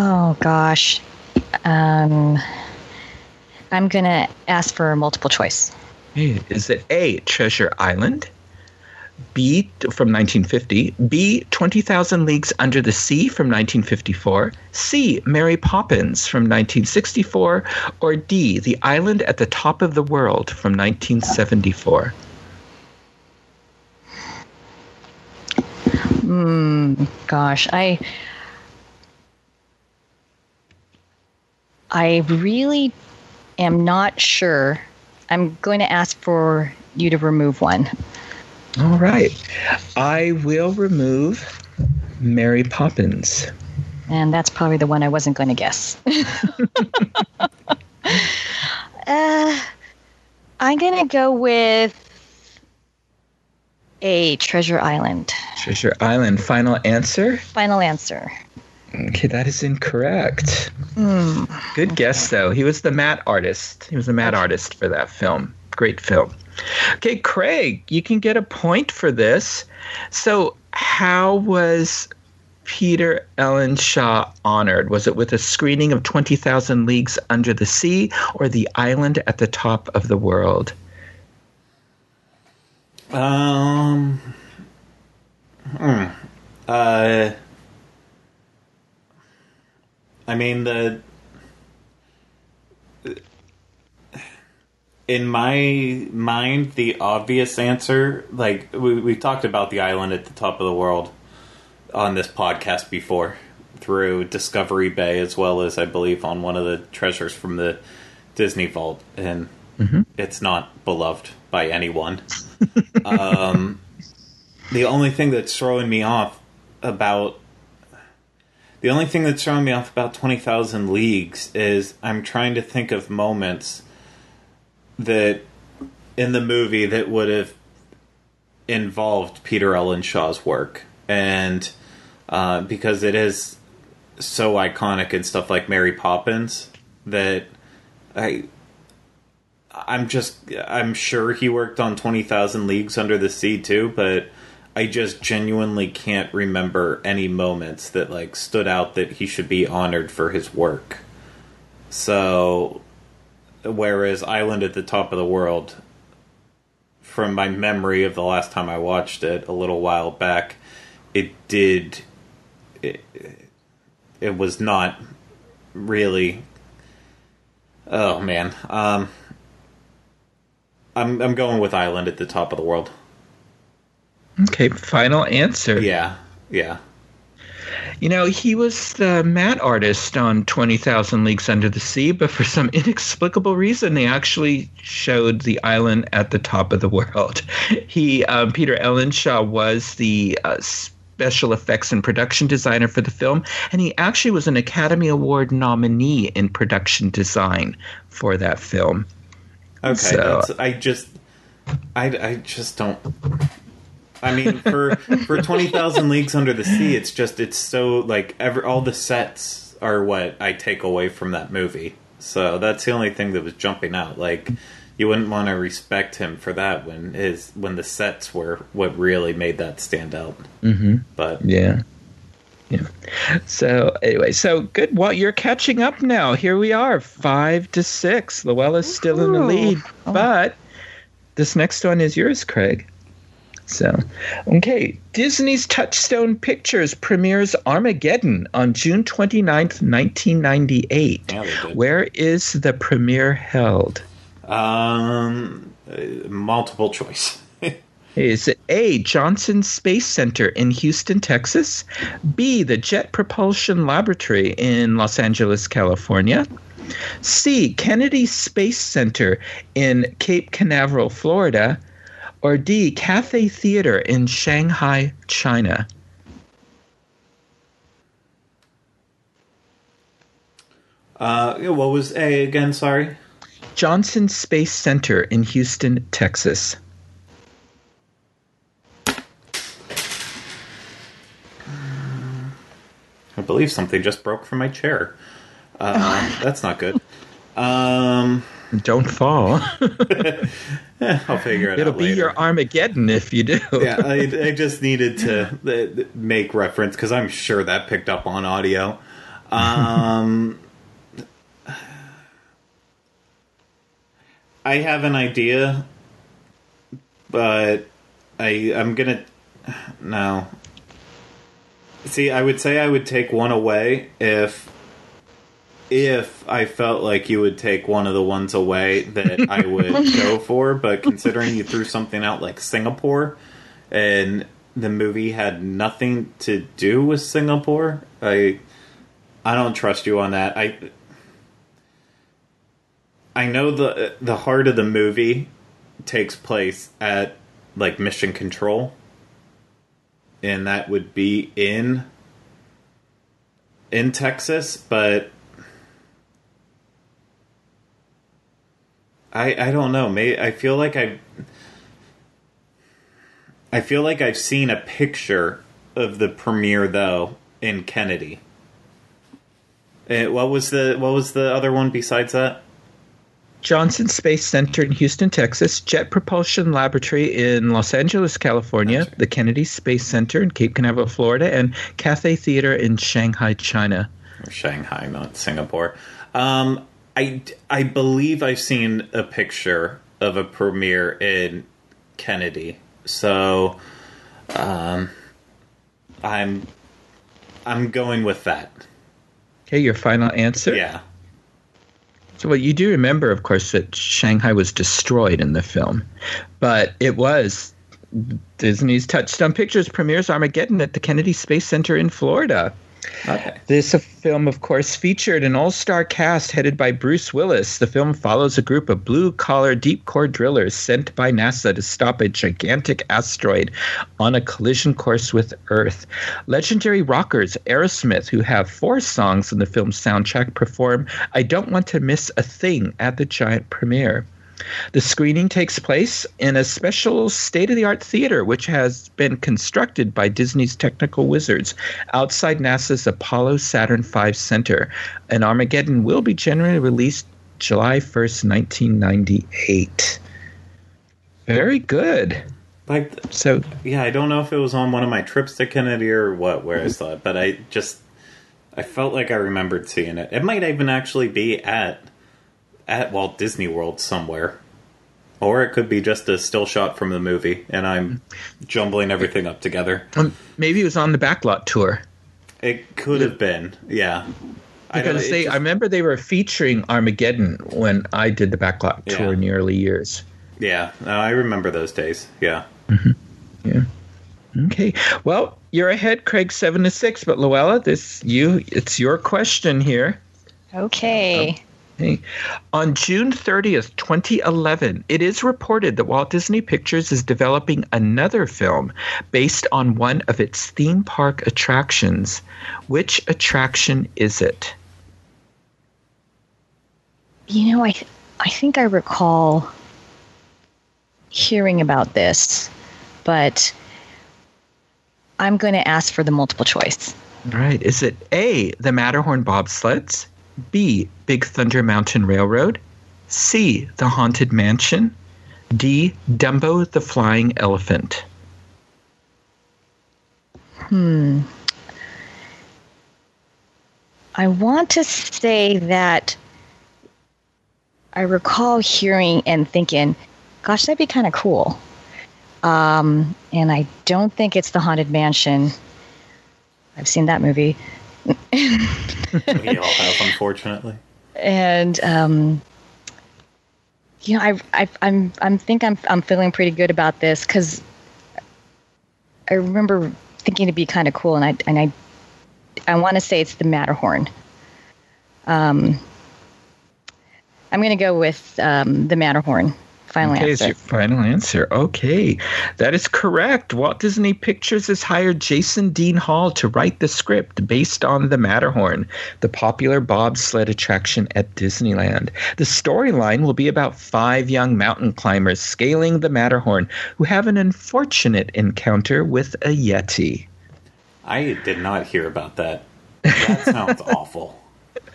Oh gosh. Um, I'm gonna ask for multiple choice. Is it A, Treasure Island? B, from 1950. B, 20,000 Leagues Under the Sea from 1954. C, Mary Poppins from 1964. Or D, The Island at the Top of the World from 1974. Hmm, Gosh, I I really am not sure. I'm going to ask for you to remove one. All right. I will remove Mary Poppins. And that's probably the one I wasn't going to guess. *laughs* uh, I'm going to go with a Treasure Island. Treasure Island. Final answer? Final answer. Okay, that is incorrect. Good guess, though. He was the matte artist. He was the matte artist for that film. Great film. Okay, Craig, you can get a point for this. So, how was Peter Ellenshaw honored? Was it with a screening of 20,000 Leagues Under the Sea or The Island at the Top of the World? Um. Hmm. Uh. I mean the. In my mind, the obvious answer, like we we talked about the island at the top of the world on this podcast before, through Discovery Bay as well as I believe on one of the treasures from the Disney Vault, and it's not beloved by anyone. *laughs* um, the only thing that's throwing me off about the only thing that's throwing me off about 20,000 Leagues is I'm trying to think of moments that in the movie that would have involved Peter Ellenshaw's work. And uh, because it is so iconic and stuff like Mary Poppins that I I'm just I'm sure he worked on 20,000 Leagues Under the Sea too, but I just genuinely can't remember any moments that like stood out that he should be honored for his work. So whereas Island at the Top of the World from my memory of the last time I watched it a little while back, it did it, it was not really Oh man. Um I'm I'm going with Island at the top of the world. Okay, final answer. Yeah. Yeah. You know, he was the matte artist on 20,000 Leagues Under the Sea, but for some *laughs* inexplicable reason, they actually showed the island at the top of the world. *laughs* He, um, Peter Ellenshaw, was the uh, special effects and production designer for the film, and he actually was an Academy Award nominee in production design for that film. Okay. So- that's, I just I I just don't I mean, for for twenty thousand leagues under the sea, it's just it's so like ever all the sets are what I take away from that movie. So that's the only thing that was jumping out. Like you wouldn't want to respect him for that when his when the sets were what really made that stand out. Mm-hmm. But Yeah. Yeah. So anyway, so good. Well, you're catching up now. Here we are, five to six. Luella's still in the lead, Oh. but this next one is yours, Craig. So, okay. Disney's Touchstone Pictures premieres Armageddon on June 29th, 1998. Yeah, Where is the premiere held? um, multiple choice. *laughs* Is it A, Johnson Space Center in Houston, Texas? B, the Jet Propulsion Laboratory in Los Angeles, California? C, Kennedy Space Center in Cape Canaveral, Florida? Or D, Cathay Theater in Shanghai, China? uh, what was A again? Sorry. Johnson Space Center in Houston, Texas. I believe something just broke from my chair. Uh, *laughs* that's not good. Um, Don't fall. *laughs* eh, I'll figure it It'll out be later. your Armageddon if you do. *laughs* yeah, I, *laughs* I just needed to make reference because I'm sure that picked up on audio. Um, *sighs* I have an idea, but I I'm gonna no. See, I would say I would take one away if if I felt like you would take one of the ones away that I would *laughs* go for, but considering you threw something out like Singapore and the movie had nothing to do with Singapore, I I don't trust you on that. I I know the the heart of the movie takes place at like Mission Control and that would be in in Texas, but I I don't know. May I feel like I I feel like I've seen a picture of the premiere though in Kennedy, Uh, what was the what was the other one besides that? Johnson Space Center in Houston, Texas, Jet Propulsion Laboratory in Los Angeles, California, the Kennedy Space Center in Cape Canaveral, Florida, and Cathay Theater in Shanghai, China. Shanghai, not Singapore. Um, I, I believe I've seen a picture of a premiere in Kennedy. So, um, I'm I'm going with that. Okay, your final answer? Yeah. So, well, you do remember, of course, that Shanghai was destroyed in the film, but it was Disney's Touchstone Pictures premieres Armageddon at the Kennedy Space Center in Florida. Okay. This film, of course, featured an all star cast headed by Bruce Willis. The film follows a group of blue collar, deep core drillers sent by NASA to stop a gigantic asteroid on a collision course with Earth. Legendary rockers Aerosmith, who have four songs in the film's soundtrack, perform I Don't Want to Miss a Thing at the giant premiere. The screening takes place in a special state of the art theater, which has been constructed by Disney's technical wizards outside NASA's Apollo Saturn V Center. And Armageddon will be generally released July 1st, 1998. Very good. Like, So, yeah, I don't know if it was on one of my trips to Kennedy or what, where I mm-hmm. saw it, but I just I felt like I remembered seeing it. It might even actually be at at Walt Disney World somewhere. Or it could be just a still shot from the movie, and I'm jumbling everything up together. um, maybe it was on the backlot tour. It could have been, yeah. Because it they, just- I remember they were featuring Armageddon when I did the backlot tour in the early years. yeah, no, I remember those days. Yeah. Yeah. Okay. Well, you're ahead, Craig, seven to six. But Luella, this you it's your question here. Okay. Hey. On June 30th, 2011, it is reported that Walt Disney Pictures is developing another film based on one of its theme park attractions. Which attraction is it? You know, I I think I recall hearing about this, but I'm going to ask for the multiple choice. All right. Is it A, the Matterhorn bobsleds? B, Big Thunder Mountain Railroad? C, the Haunted Mansion? D, Dumbo the Flying Elephant? Hmm. I want to say that I recall hearing and thinking, gosh, that'd be kind of cool. Um, and I don't think it's the Haunted Mansion. I've seen that movie. *laughs* We all have, unfortunately. and um, you know, I, I, I'm, I'm think I'm, I'm feeling pretty good about this because I remember thinking it'd be kind of cool, and I, and I, I want to say it's the Matterhorn. Um, I'm going to go with um, the Matterhorn. Final Okay, is answer. your final answer. Okay, that is correct. Walt Disney Pictures has hired Jason Dean Hall to write the script based on the Matterhorn, the popular bobsled attraction at Disneyland. The storyline will be about five young mountain climbers scaling the Matterhorn who have an unfortunate encounter with a Yeti. I did not hear about that. That sounds *laughs* awful.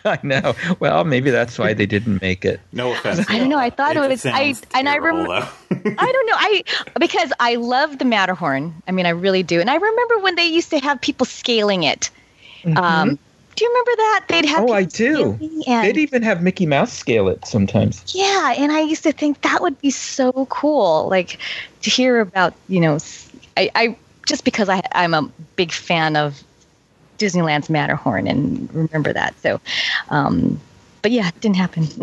*laughs* I know. Well, maybe that's why they didn't make it. No offense. I don't know, I thought it was- I- and I remember. *laughs* I don't know. I because I love the Matterhorn. I mean, I really do. And I remember when they used to have people scaling it. Um, do you remember that? They'd have. Mm-hmm. Oh, I do. scaling And, They'd even have Mickey Mouse scale it sometimes. yeah, and I used to think that would be so cool, like to hear about. You know, I, I just because I I'm a big fan of Disneyland's Matterhorn and remember that. So, um, but yeah, it didn't happen. *laughs*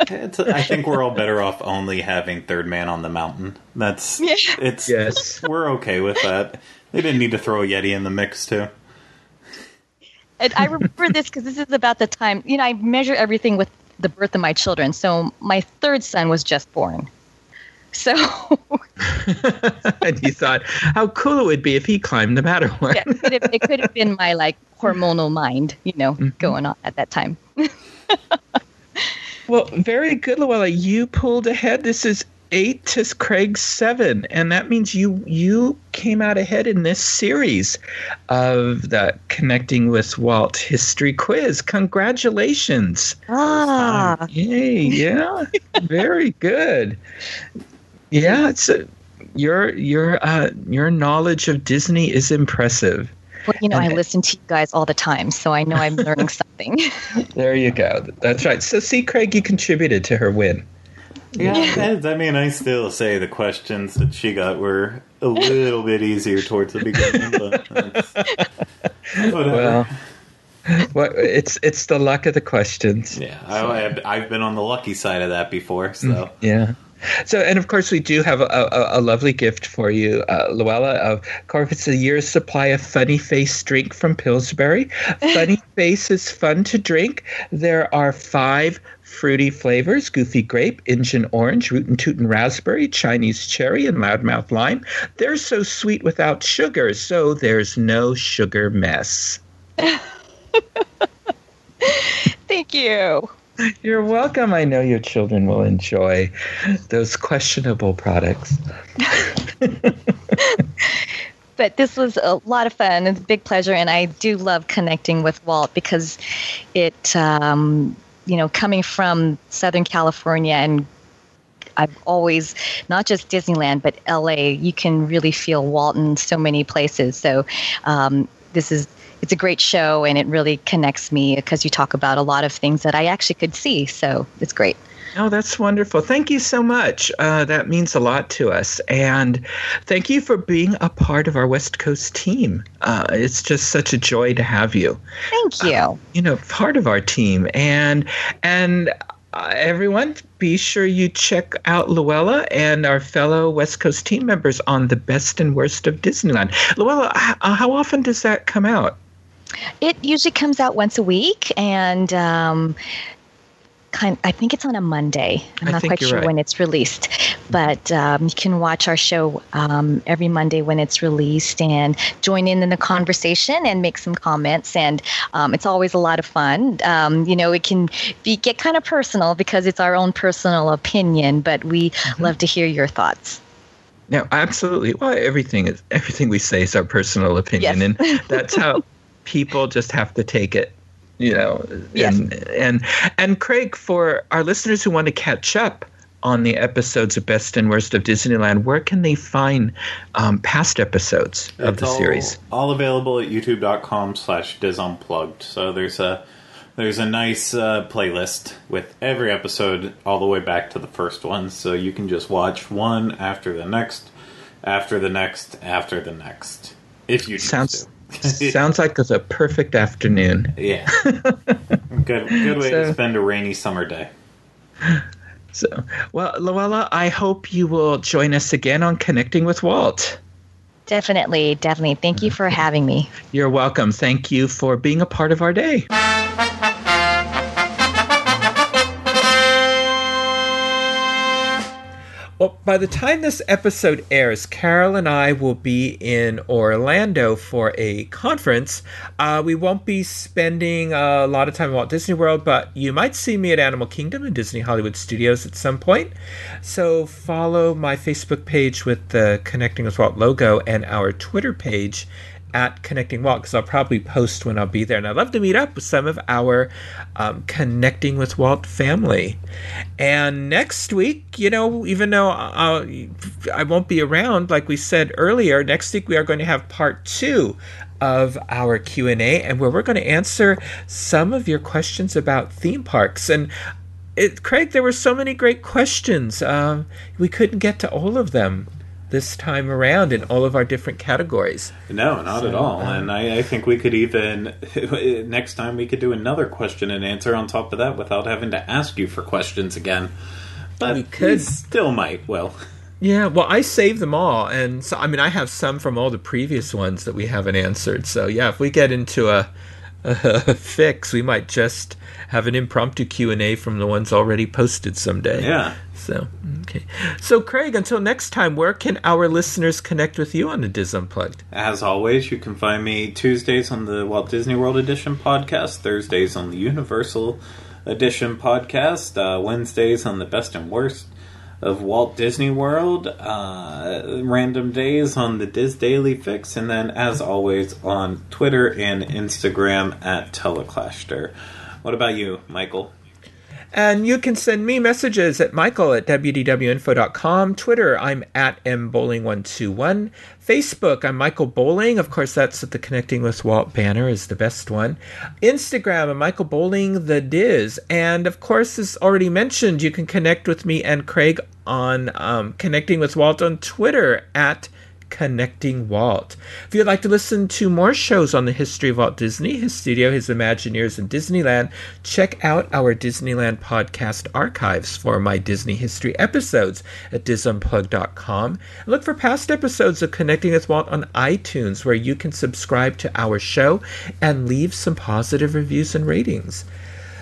I think we're all better off only having Third Man on the Mountain. That's Yeah. it's Yes. we're okay with that. They didn't need to throw a Yeti in the mix too. And I remember this because this is about the time, you know, I measure everything with the birth of my children. So my third son was just born. So *laughs* *laughs* and he thought how cool it would be if he climbed the Matterhorn. yeah, it, could have, it could have been my like hormonal mind, you know, going on at that time. *laughs* Well, very good, Luella. You pulled ahead. This is eight to Craig's seven, and that means you you came out ahead in this series of the Connecting with Walt History Quiz. Congratulations! Ah, Yay! Yeah, very good. Yeah, it's a, your your uh, your knowledge of Disney is impressive. well, you know, I And- listen to you guys all the time, so I know I'm learning *laughs* something. There you go. That's right. So, see, Craig, you contributed to her win. Yeah, and, I mean, I still say the questions that she got were a little bit easier towards the beginning, but *laughs* that's- whatever. Well, well, it's it's the luck of the questions. yeah, I, I've, I've been on the lucky side of that before, so Yeah. So, and of course, we do have a, a, a lovely gift for you, uh, Luella. Of course, it's a year's supply of Funny Face drink from Pillsbury. *laughs* Funny Face is fun to drink. There are five fruity flavors goofy grape, Indian orange, rootin' tootin' raspberry, Chinese cherry, and loudmouth lime. They're so sweet without sugar, so there's no sugar mess. *laughs* Thank you. *laughs* You're welcome. I know your children will enjoy those questionable products. *laughs* But this was a lot of fun. It's a big pleasure, and I do love connecting with Walt because it, um, you know, coming from Southern California and I've always not just Disneyland but LA. You can really feel Walt in so many places. So um, this is it's a great show, and it really connects me because you talk about a lot of things that I actually could see. So it's great. Oh, that's wonderful. Thank you so much. Uh, that means a lot to us. And thank you for being a part of our West Coast team. Uh, it's just such a joy to have you. Thank you. You know, part of our team. And, and, uh, everyone, be sure you check out Luella and our fellow West Coast team members on the best and worst of Disneyland. Luella, uh, how often does that come out? It usually comes out once a week, and um, kind. I think it's on a Monday. I'm not quite sure right. when it's released, but um, you can watch our show um, every Monday when it's released and join in in the conversation and make some comments. And um, it's always a lot of fun. Um, you know, it can be get kind of personal because it's our own personal opinion, but we Mm-hmm. love to hear your thoughts. No, absolutely. Well, everything is everything we say is our personal opinion, Yes. and that's how *laughs* people just have to take it. You know, Yes. and and and Craig, for our listeners who want to catch up on the episodes of Best and Worst of Disneyland, where can they find um, past episodes of the all, series? all available at youtube.com slash disunplugged. So there's a there's a nice uh, playlist with every episode all the way back to the first one. So you can just watch one after the next, after the next, after the next. If you choose Sounds to. *laughs* sounds like it's a perfect afternoon. yeah. *laughs* good good way So- to spend a rainy summer day. So, well, Luella, I hope you will join us again on Connecting with Walt. Definitely, definitely. Thank you for having me. *laughs* You're welcome. Thank you for being a part of our day. Well, by the time this episode airs, Carol and I will be in Orlando for a conference. Uh, we won't be spending a lot of time at Walt Disney World, but you might see me at Animal Kingdom and Disney Hollywood Studios at some point. So follow my Facebook page with the Connecting with Walt logo and our Twitter page at Connecting Walt because I'll probably post when I'll be there. And I'd love to meet up with some of our um, Connecting with Walt family. And next week, you know, even though uh, I won't be around, like we said earlier, next week we are going to have part two of our q&a and where we're going to answer some of your questions about theme parks and it, craig there were so many great questions um, we couldn't get to all of them this time around in all of our different categories No, not at all. And um, I, I think we could even *laughs* next time we could do another question and answer on top of that without having to ask you for questions again. But We could. still might. Well, Yeah, well, I saved them all, and so I mean, I have some from all the previous ones that we haven't answered. So yeah, if we get into a, a *laughs* fix, we might just have an impromptu Q and A from the ones already posted someday. yeah. So okay. So Craig, until next time, where can our listeners connect with you on the Dis Unplugged? As always, you can find me Tuesdays on the Walt Disney World Edition podcast, Thursdays on the Universal Edition podcast, uh, Wednesdays on the Best and Worst of Walt Disney World, uh, random days on the Dis Daily Fix, and then, as always, on Twitter and Instagram at Teleclaster. What about you, Michael? And you can send me messages at michael at wdwinfo.com. Twitter, I'm at mbowling121. Facebook, I'm Michael Bowling. Of course, that's the Connecting with Walt banner is the best one. Instagram, I'm Michael Bowling the Dis. And of course, as already mentioned, you can connect with me and Craig on um, Connecting with Walt on Twitter at Connecting Walt. If you'd like to listen to more shows on the history of Walt Disney, his studio, his Imagineers, and Disneyland, check out our Disneyland podcast archives for my Disney history episodes at disunplug.com. Look for past episodes of Connecting with Walt on iTunes, where you can subscribe to our show and leave some positive reviews and ratings.